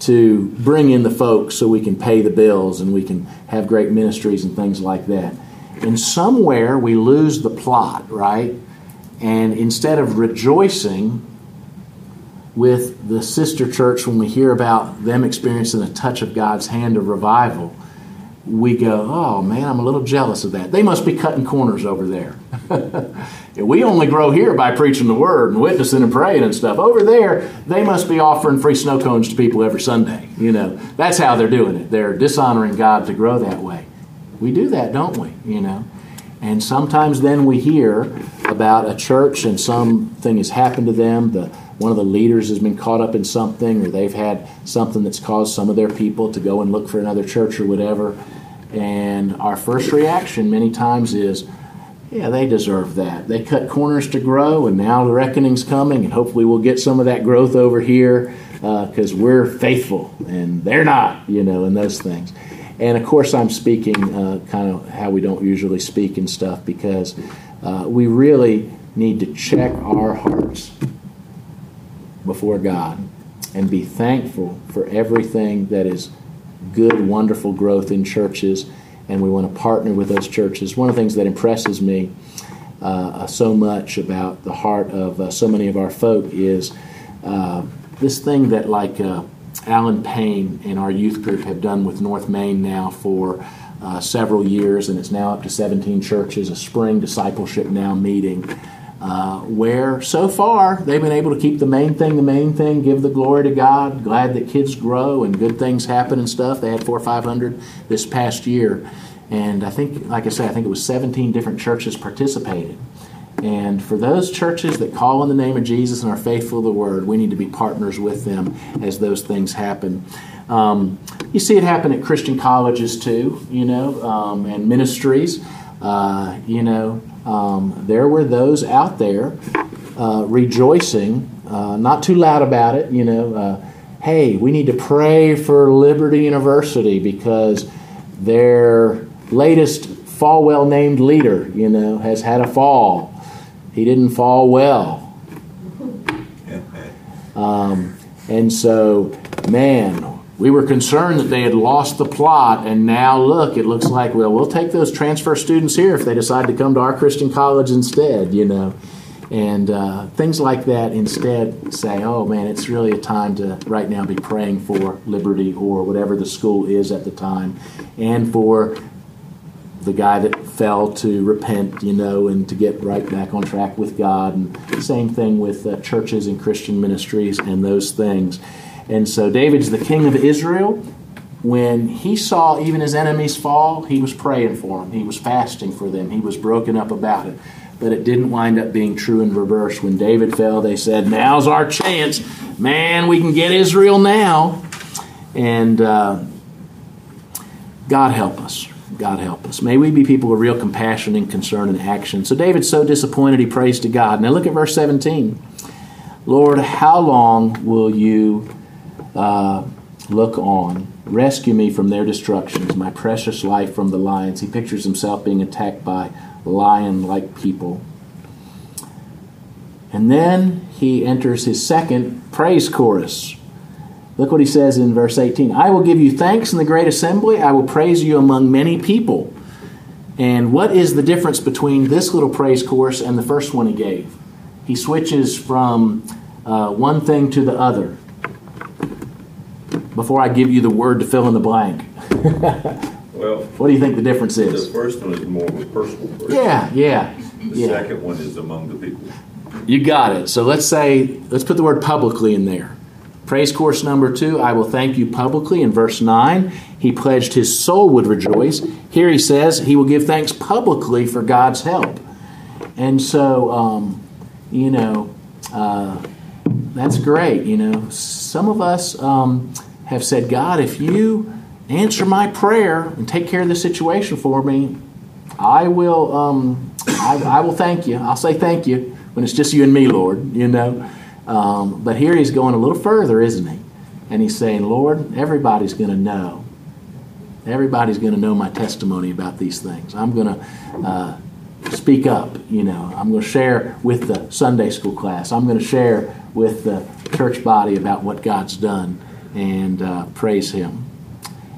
to bring in the folks so we can pay the bills and we can have great ministries and things like that. And somewhere we lose the plot, right? And instead of rejoicing with the sister church when we hear about them experiencing a touch of God's hand of revival, we go, oh man, I'm a little jealous of that. They must be cutting corners over there. we only grow here by preaching the word and witnessing and praying and stuff. Over there, they must be offering free snow cones to people every Sunday. You know, that's how they're doing it. They're dishonoring God to grow that way. We do that, don't we? You know, and sometimes then we hear about a church and something has happened to them. The one of the leaders has been caught up in something or they've had something that's caused some of their people to go and look for another church or whatever. And our first reaction many times is, yeah, they deserve that. They cut corners to grow, and now the reckoning's coming, and hopefully we'll get some of that growth over here because uh, we're faithful and they're not, you know, and those things. And of course, I'm speaking uh, kind of how we don't usually speak and stuff because uh, we really need to check our hearts before God and be thankful for everything that is good, wonderful growth in churches. And we want to partner with those churches. One of the things that impresses me uh, so much about the heart of uh, so many of our folk is uh, this thing that, like uh, Alan Payne and our youth group have done with North Main now for uh, several years, and it's now up to 17 churches, a spring discipleship now meeting uh, where so far they've been able to keep the main thing the main thing, give the glory to God, glad that kids grow and good things happen and stuff. They had four or five hundred this past year. And I think, like I said, I think it was 17 different churches participated. And for those churches that call on the name of Jesus and are faithful to the word, we need to be partners with them as those things happen. Um, you see it happen at Christian colleges too, you know, um, and ministries. Uh, you know, um, there were those out there uh, rejoicing, uh, not too loud about it, you know. Uh, hey, we need to pray for Liberty University because their latest Falwell named leader, you know, has had a fall. He didn't fall well. Um, and so, man, we were concerned that they had lost the plot, and now look, it looks like, well, we'll take those transfer students here if they decide to come to our Christian college instead, you know. And uh, things like that instead say, oh man, it's really a time to right now be praying for liberty or whatever the school is at the time, and for the guy that fell to repent, you know, and to get right back on track with God. And same thing with uh, churches and Christian ministries and those things. And so David's the king of Israel. When he saw even his enemies fall, he was praying for them. He was fasting for them. He was broken up about it. But it didn't wind up being true in reverse. When David fell, they said, Now's our chance. Man, we can get Israel now. And uh, God help us. God help us. May we be people of real compassion and concern and action. So David's so disappointed, he prays to God. Now look at verse 17. Lord, how long will you uh, look on? Rescue me from their destructions, my precious life from the lions. He pictures himself being attacked by lion like people. And then he enters his second praise chorus. Look what he says in verse 18 I will give you thanks in the great assembly, I will praise you among many people. And what is the difference between this little praise chorus and the first one he gave? He switches from uh, one thing to the other. Before I give you the word to fill in the blank, Well, what do you think the difference is? the first one is more of a personal prayer. Yeah, yeah, The yeah. second one is among the people. You got it. So let's say, let's put the word publicly in there. Praise course number two, I will thank you publicly. In verse 9, he pledged his soul would rejoice. Here he says he will give thanks publicly for God's help. And so, um, you know, uh, that's great. You know, some of us um, have said, God, if you answer my prayer and take care of the situation for me, I will. Um, I, I will thank you. I'll say thank you when it's just you and me, Lord. You know. Um, but here he's going a little further, isn't he? And he's saying, Lord, everybody's going to know. Everybody's going to know my testimony about these things. I'm going to uh, speak up. You know, I'm going to share with the Sunday school class. I'm going to share with the church body about what God's done and uh, praise Him.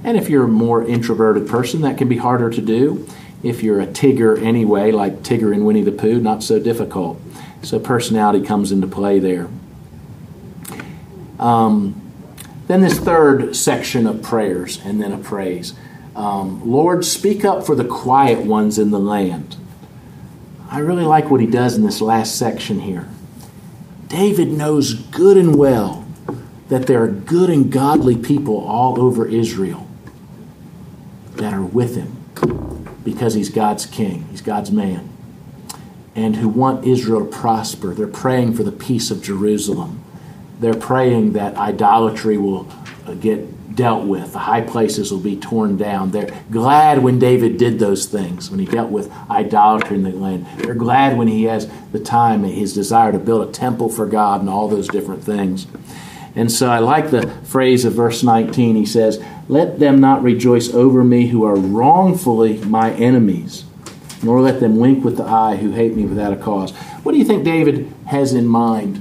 And if you're a more introverted person, that can be harder to do. If you're a Tigger anyway, like Tigger in Winnie the Pooh, not so difficult. So personality comes into play there. Um, then this third section of prayers and then a praise. Um, Lord, speak up for the quiet ones in the land. I really like what he does in this last section here. David knows good and well that there are good and godly people all over Israel that are with him because he's God's king, he's God's man, and who want Israel to prosper. They're praying for the peace of Jerusalem. They're praying that idolatry will uh, get dealt with, the high places will be torn down. They're glad when David did those things, when he dealt with idolatry in the land. They're glad when he has the time and his desire to build a temple for God and all those different things. And so I like the phrase of verse 19. He says, Let them not rejoice over me who are wrongfully my enemies, nor let them wink with the eye who hate me without a cause. What do you think David has in mind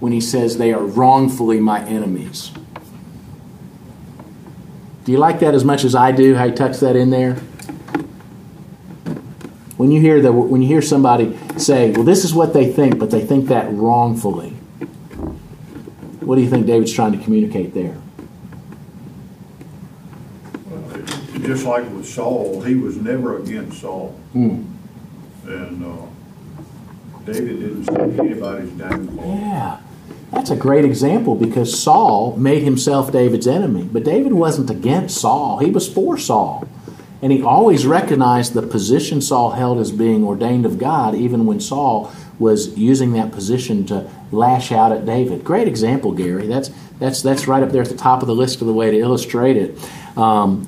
when he says they are wrongfully my enemies? Do you like that as much as I do? How he tucks that in there? When you hear the when you hear somebody say, "Well, this is what they think," but they think that wrongfully. What do you think David's trying to communicate there? Just like with Saul, he was never against Saul. Hmm. And uh, David didn't see anybody's downfall. Yeah. That's a great example because Saul made himself David's enemy. But David wasn't against Saul, he was for Saul. And he always recognized the position Saul held as being ordained of God, even when Saul was using that position to lash out at David. Great example, Gary. That's, that's, that's right up there at the top of the list of the way to illustrate it. Um,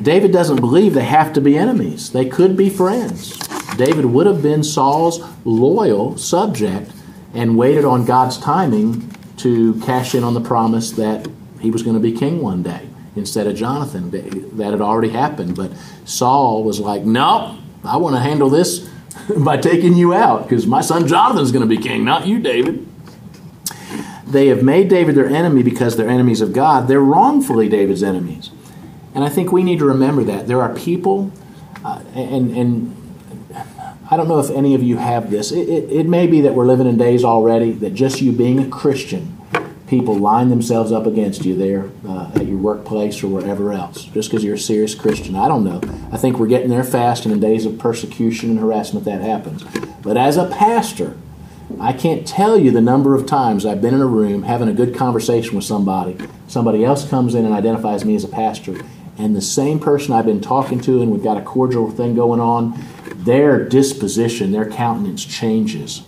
David doesn't believe they have to be enemies, they could be friends. David would have been Saul's loyal subject and waited on God's timing to cash in on the promise that he was going to be king one day instead of Jonathan. That had already happened. But Saul was like, no, I want to handle this by taking you out because my son Jonathan's going to be king, not you, David. they have made David their enemy because they're enemies of God, they're wrongfully David's enemies. And I think we need to remember that. There are people, uh, and, and I don't know if any of you have this. It, it, it, may be that we're living in days already that just you being a Christian, people line themselves up against you there uh, at your workplace or wherever else, just because you're a serious Christian. I don't know. I think we're getting there fast, and in days of persecution and harassment, that happens. But as a pastor, I can't tell you the number of times I've been in a room having a good conversation with somebody. Somebody else comes in and identifies me as a pastor, and the same person I've been talking to, and we've got a cordial thing going on, their disposition, their countenance changes.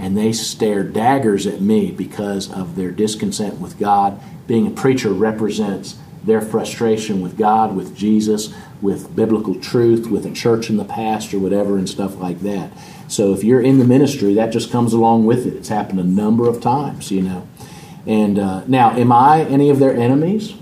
And they stare daggers at me because of their discontent with God. Being a preacher represents their frustration with God, with Jesus, with biblical truth, with a church in the past, or whatever, and stuff like that. So if you're in the ministry, that just comes along with it. It's happened a number of times, you know. And uh, now, am I any of their enemies?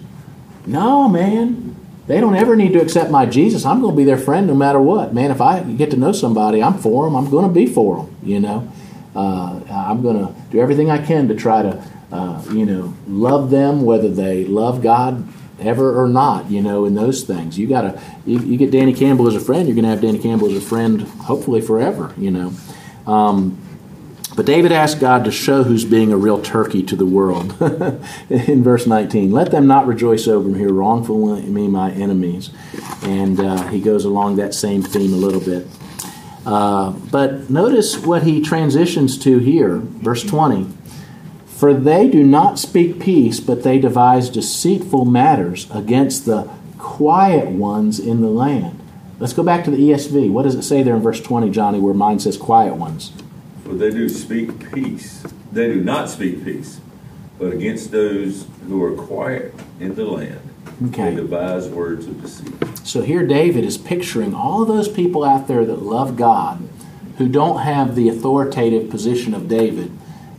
No, man. They don't ever need to accept my Jesus. I'm going to be their friend no matter what. Man, if I get to know somebody, I'm for them. I'm going to be for them, you know. Uh, I'm going to do everything I can to try to, uh, you know, love them, whether they love God ever or not, you know, in those things. You got to, you, you, get Danny Campbell as a friend, you're going to have Danny Campbell as a friend, hopefully forever, you know. Um, but David asked God to show who's being a real turkey to the world. in verse 19, let them not rejoice over me wrongfully me my enemies. And uh, he goes along that same theme a little bit. Uh, but notice what he transitions to here, verse 20. For they do not speak peace, but they devise deceitful matters against the quiet ones in the land. Let's go back to the ESV. What does it say there in verse 20, Johnny, where mine says quiet ones? For they do speak peace. They do not speak peace, but against those who are quiet in the land. Okay. They devise words of deceit. So here David is picturing all those people out there that love God, who don't have the authoritative position of David,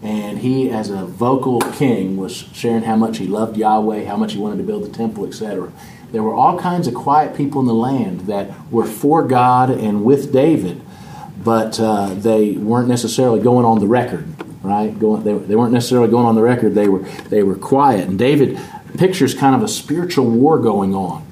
and he, as a vocal king, was sharing how much he loved Yahweh, how much he wanted to build the temple, etc. There were all kinds of quiet people in the land that were for God and with David, but uh, they weren't necessarily going on the record, right? Going, they, they weren't necessarily going on the record. They were they were quiet, and David pictures kind of a spiritual war going on.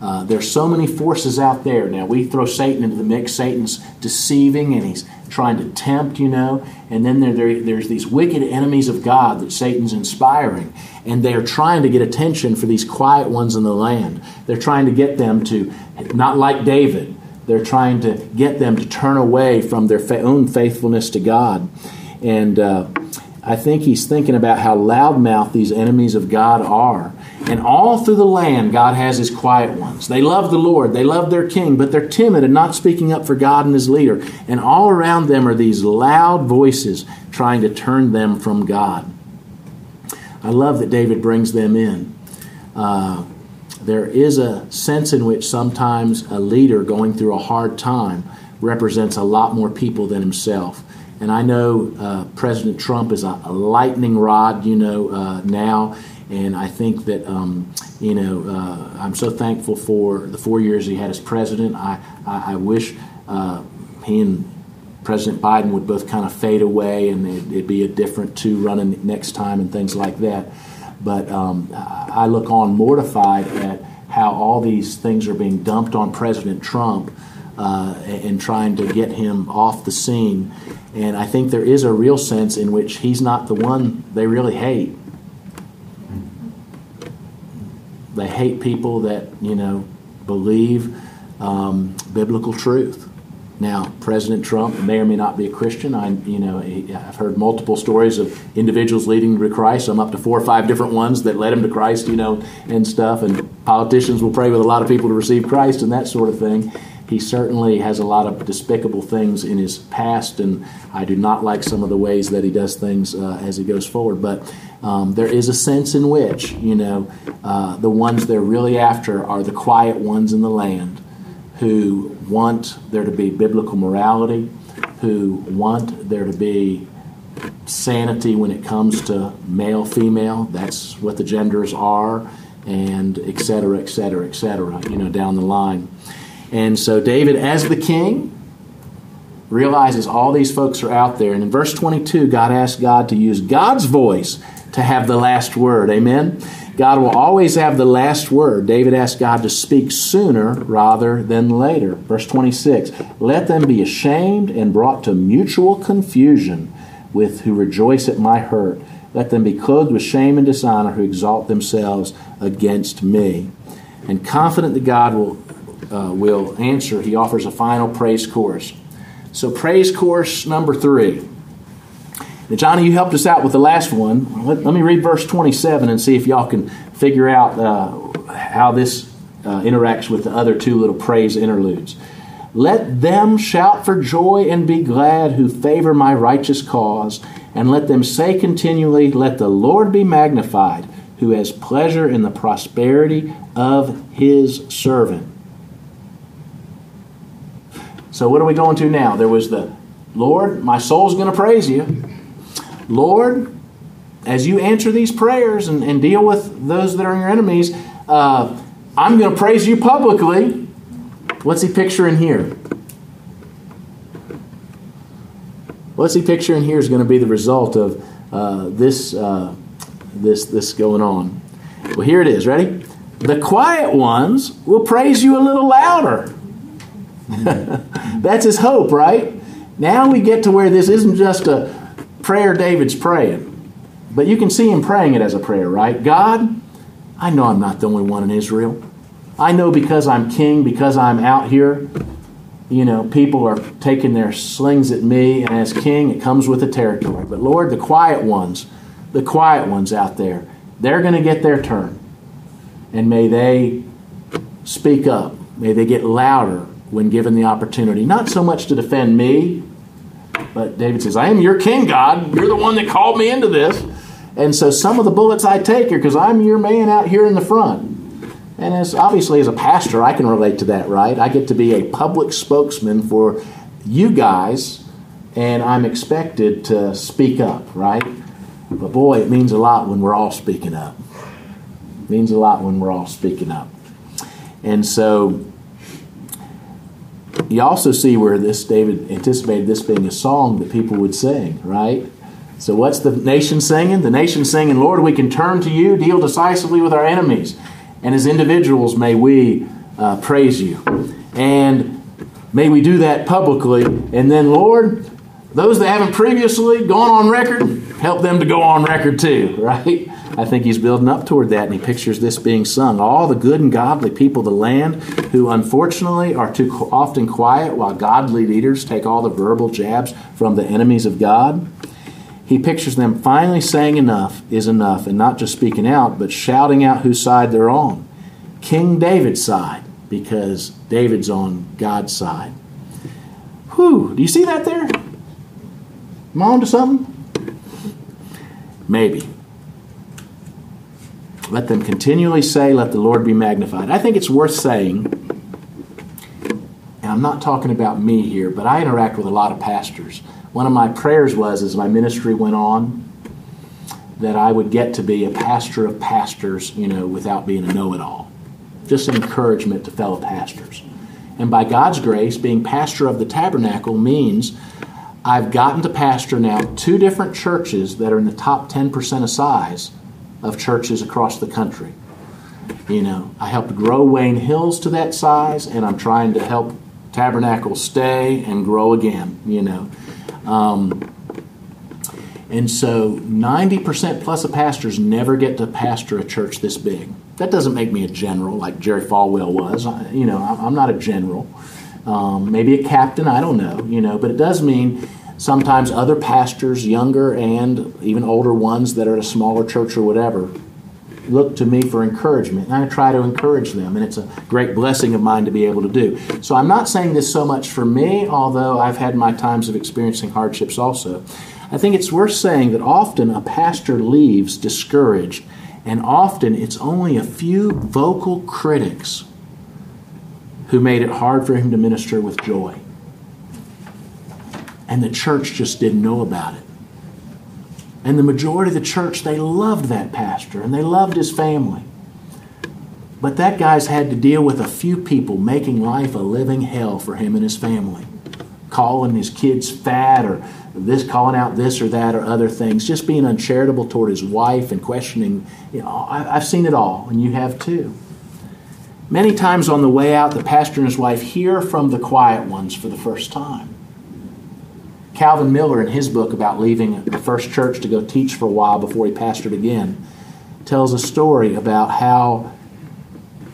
Uh, there's so many forces out there. Now we throw Satan into the mix. Satan's deceiving, and he's trying to tempt, you know. And then there, there, there's these wicked enemies of God that Satan's inspiring. And they're trying to get attention for these quiet ones in the land. They're trying to get them to, not like David, they're trying to get them to turn away from their fa- own faithfulness to God. And uh, I think he's thinking about how loudmouth these enemies of God are. And all through the land, God has his quiet ones. They love the Lord, they love their king, but they're timid and not speaking up for God and his leader. And all around them are these loud voices trying to turn them from God. I love that David brings them in. Uh, there is a sense in which sometimes a leader going through a hard time represents a lot more people than himself. And I know uh, President Trump is a, a, lightning rod, you know, uh, now. And I think that, um, you know, uh, I'm so thankful for the four years he had as president. I, I, I wish uh, he and President Biden would both kind of fade away and it'd, it'd, be a different two running next time and things like that. But um, I look on mortified at how all these things are being dumped on President Trump uh, and trying to get him off the scene. And I think there is a real sense in which he's not the one they really hate. They hate people that, you know, believe um, biblical truth. Now, President Trump may or may not be a Christian. I, you know, I've heard multiple stories of individuals leading to Christ. I'm up to four or five different ones that led him to Christ, you know, and stuff. And politicians will pray with a lot of people to receive Christ and that sort of thing he certainly has a lot of despicable things in his past, and I do not like some of the ways that he does things uh, as he goes forward. But um, there is a sense in which, you know, uh, the ones they're really after are the quiet ones in the land who want there to be biblical morality, who want there to be sanity when it comes to male, female. That's what the genders are, and et cetera, et cetera, et cetera, you know, down the line. And so David, as the king, realizes all these folks are out there. And in verse 22, God asks God to use God's voice to have the last word. Amen? God will always have the last word. David asked God to speak sooner rather than later. Verse 26 Let them be ashamed and brought to mutual confusion with who rejoice at my hurt. Let them be clothed with shame and dishonor who exalt themselves against me. And confident that God will, uh, will answer, he offers a final praise chorus. So, praise chorus number three. Now, Johnny, you helped us out with the last one. Let, let me read verse 27 and see if y'all can figure out uh, how this uh, interacts with the other two little praise interludes. Let them shout for joy and be glad who favor my righteous cause, and let them say continually, Let the Lord be magnified, who has pleasure in the prosperity of his servant. So, what are we going to now? There was the Lord, my soul's going to praise you. Lord, as you answer these prayers and, and deal with those that are your enemies, uh, I'm going to praise you publicly. What's he picturing here? What's he picturing here is going to be the result of uh, this, uh, this, this going on. Well, here it is. Ready? The quiet ones will praise you a little louder. That's his hope, right? Now we get to where this isn't just a prayer David's praying. But you can see him praying it as a prayer, right? God, I know I'm not the only one in Israel. I know because I'm king, because I'm out here, you know, people are taking their slings at me, and as king, it comes with the territory. But Lord, the quiet ones, the quiet ones out there, they're going to get their turn. And may they speak up. May they get louder when given the opportunity. Not so much to defend me, but David says, I am your king, God. You're the one that called me into this. And so some of the bullets I take are because I'm your man out here in the front. And as obviously as a pastor, I can relate to that, right? I get to be a public spokesman for you guys, and I'm expected to speak up, right? But boy, it means a lot when we're all speaking up. It means a lot when we're all speaking up. And so you also see where this David anticipated this being a song that people would sing, right? So what's the nation singing? The nation singing, Lord, we can turn to you, deal decisively with our enemies. And as individuals, may we uh, praise you. And may we do that publicly. And then, Lord, those that haven't previously gone on record, help them to go on record too, right? I think he's building up toward that, and he pictures this being sung. All the good and godly people of the land who unfortunately are too often quiet while godly leaders take all the verbal jabs from the enemies of God. He pictures them finally saying enough is enough and not just speaking out, but shouting out whose side they're on. King David's side, because David's on God's side. Whew, do you see that there? Am I on to something? Maybe. Let them continually say, Let the Lord be magnified. I think it's worth saying, and I'm not talking about me here, but I interact with a lot of pastors. One of my prayers was, as my ministry went on, that I would get to be a pastor of pastors, you know, without being a know it all. Just an encouragement to fellow pastors. And by God's grace, being pastor of the tabernacle means I've gotten to pastor now two different churches that are in the top 10% of size of churches across the country. You know, I helped grow Wayne Hills to that size, and I'm trying to help Tabernacle stay and grow again, you know. Um, and so 90% plus of pastors never get to pastor a church this big. That doesn't make me a general like Jerry Falwell was. I, you know, I'm not a general. Um, maybe a captain, I don't know, you know, but it does mean sometimes other pastors, younger and even older ones that are at a smaller church or whatever, look to me for encouragement. And I try to encourage them, and it's a great blessing of mine to be able to do. So I'm not saying this so much for me, although I've had my times of experiencing hardships also. I think it's worth saying that often a pastor leaves discouraged, and often it's only a few vocal critics who made it hard for him to minister with joy and the church just didn't know about it. And the majority of the church, they loved that pastor and they loved his family. But that guy's had to deal with a few people making life a living hell for him and his family. calling his kids fat or this calling out this or that or other things, just being uncharitable toward his wife and questioning. You know, I, I've seen it all, and you have too. Many times on the way out, the pastor and his wife hear from the quiet ones for the first time. Calvin Miller, in his book about leaving the first church to go teach for a while before he pastored again, tells a story about how,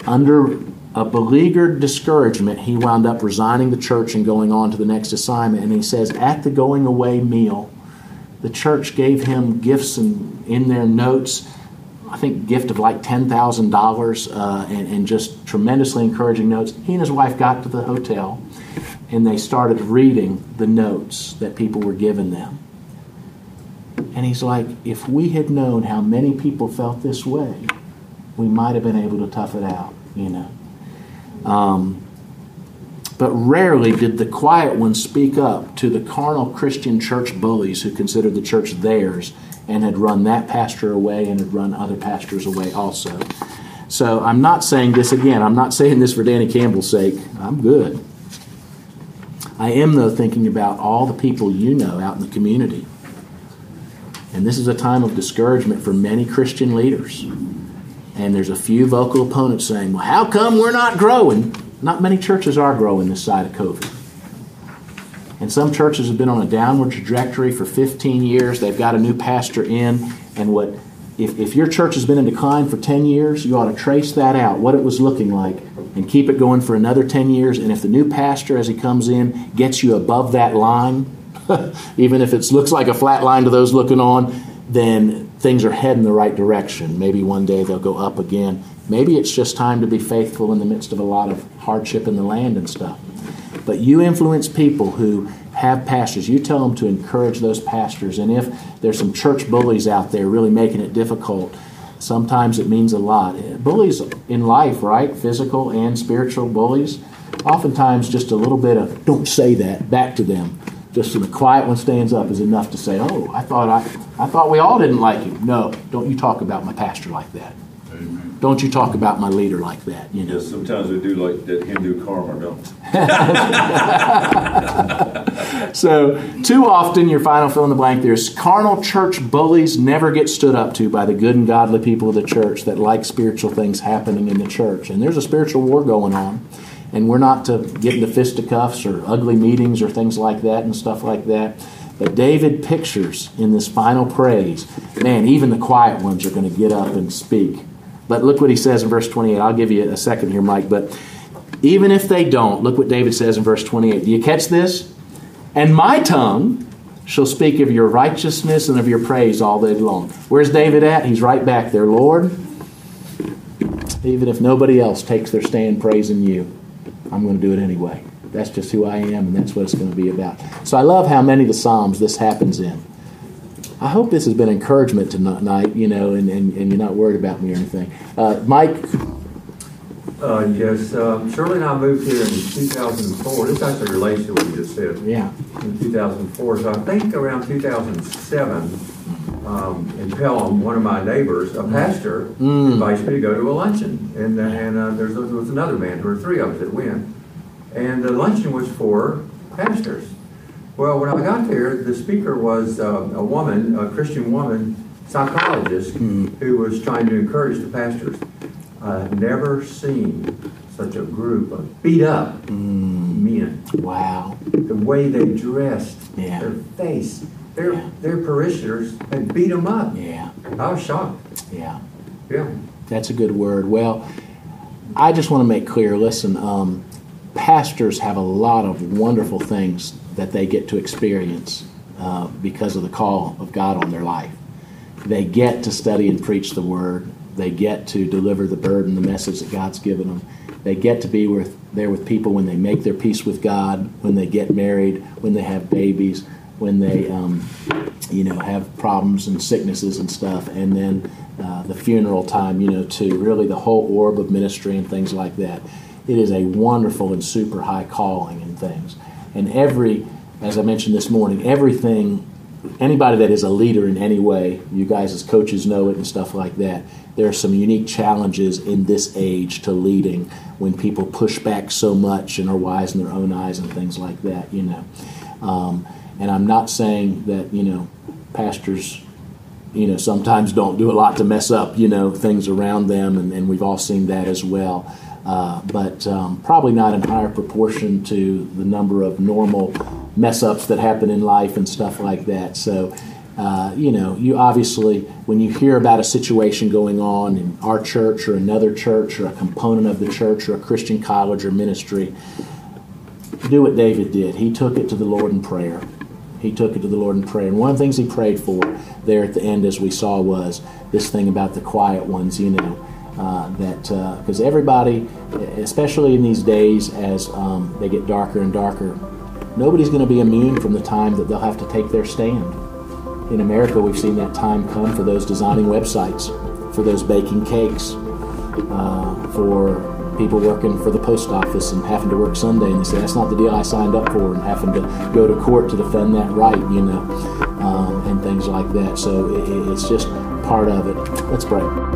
under a beleaguered discouragement, he wound up resigning the church and going on to the next assignment. And he says, at the going away meal, the church gave him gifts and in their notes, I think gift of like ten thousand uh, dollars and just tremendously encouraging notes. He and his wife got to the hotel and they started reading the notes that people were giving them. And he's like, if we had known how many people felt this way, we might have been able to tough it out, you know. Um, but rarely did the quiet ones speak up to the carnal Christian church bullies who considered the church theirs and had run that pastor away and had run other pastors away also. So I'm not saying this again, I'm not saying this for Danny Campbell's sake. I'm good. I am, though, thinking about all the people you know out in the community. And this is a time of discouragement for many Christian leaders. And there's a few vocal opponents saying, well, how come we're not growing? Not many churches are growing this side of COVID. And some churches have been on a downward trajectory for 15 years. They've got a new pastor in. And what if, if your church has been in decline for 10 years, you ought to trace that out, what it was looking like, and keep it going for another 10 years. And if the new pastor, as he comes in, gets you above that line, even if it looks like a flat line to those looking on, then things are heading the right direction. Maybe one day they'll go up again. Maybe it's just time to be faithful in the midst of a lot of hardship in the land and stuff. But you influence people who have pastors. You tell them to encourage those pastors. And if there's some church bullies out there really making it difficult, sometimes it means a lot. Bullies in life, right? Physical and spiritual bullies. Oftentimes, just a little bit of "don't say that" back to them just so the quiet one stands up is enough to say, "Oh, I thought I, I thought we all didn't like him." No, don't you talk about my pastor like that. Don't you talk about my leader like that. You know. Yes, sometimes we do like that Hindu karma, don't so, too often, your final fill in the blank there's carnal church bullies never get stood up to by the good and godly people of the church that like spiritual things happening in the church. And there's a spiritual war going on. And we're not to get into fisticuffs or ugly meetings or things like that and stuff like that. But David pictures in this final praise, man, even the quiet ones are going to get up and speak. But look what he says in verse 28. I'll give you a second here, Mike. But even if they don't, look what David says in verse 28. Do you catch this? And my tongue shall speak of your righteousness and of your praise all day long. Where's David at? He's right back there. Lord, even if nobody else takes their stand praising you, I'm going to do it anyway. That's just who I am, and that's what it's going to be about. So I love how many of the Psalms this happens in. I hope this has been encouragement tonight, you know, and, and, and you're not worried about me or anything. Uh, Mike? Uh, yes, um, Shirley and I moved here in 2004. This actually relates to what you just said. Yeah. In 2004. So I think around 2007, um, in Pelham, one of my neighbors, a pastor, mm. invites me to go to a luncheon. And, and uh, there was another man, there were three of us that went. And the luncheon was for pastors. Well, when I got there, the speaker was uh, a woman, a Christian woman, psychologist, mm. who was trying to encourage the pastors. I've never seen such a group of beat up mm. men. Wow. The way they dressed, yeah. their face, their yeah. their parishioners had beat them up. Yeah. I was shocked. Yeah. Yeah. That's a good word. Well, I just want to make clear listen, um, pastors have a lot of wonderful things that they get to experience uh, because of the call of God on their life. They get to study and preach the word, they get to deliver the burden, the message that God's given them. They get to be with, there with people when they make their peace with God, when they get married, when they have babies, when they, um, you know, have problems and sicknesses and stuff, and then uh, the funeral time, you know, to really the whole orb of ministry and things like that. It is a wonderful and super high calling and things. And every, as I mentioned this morning, everything anybody that is a leader in any way, you guys as coaches know it and stuff like that. There are some unique challenges in this age to leading when people push back so much and are wise in their own eyes and things like that, you know. Um, and I'm not saying that, you know, pastors, you know, sometimes don't do a lot to mess up, you know, things around them, and, and we've all seen that as well. Uh, but um, probably not in higher proportion to the number of normal mess ups that happen in life and stuff like that. So, uh, you know, you obviously, when you hear about a situation going on in our church or another church or a component of the church or a Christian college or ministry, do what David did. He took it to the Lord in prayer. He took it to the Lord in prayer. And one of the things he prayed for there at the end, as we saw, was this thing about the quiet ones, you know. Uh, that because uh, everybody, especially in these days as um, they get darker and darker, nobody's going to be immune from the time that they'll have to take their stand. In America, we've seen that time come for those designing websites, for those baking cakes, uh, for people working for the post office and having to work Sunday, and they say that's not the deal I signed up for, and having to go to court to defend that right, you know, um, and things like that. So it, it's just part of it. Let's pray.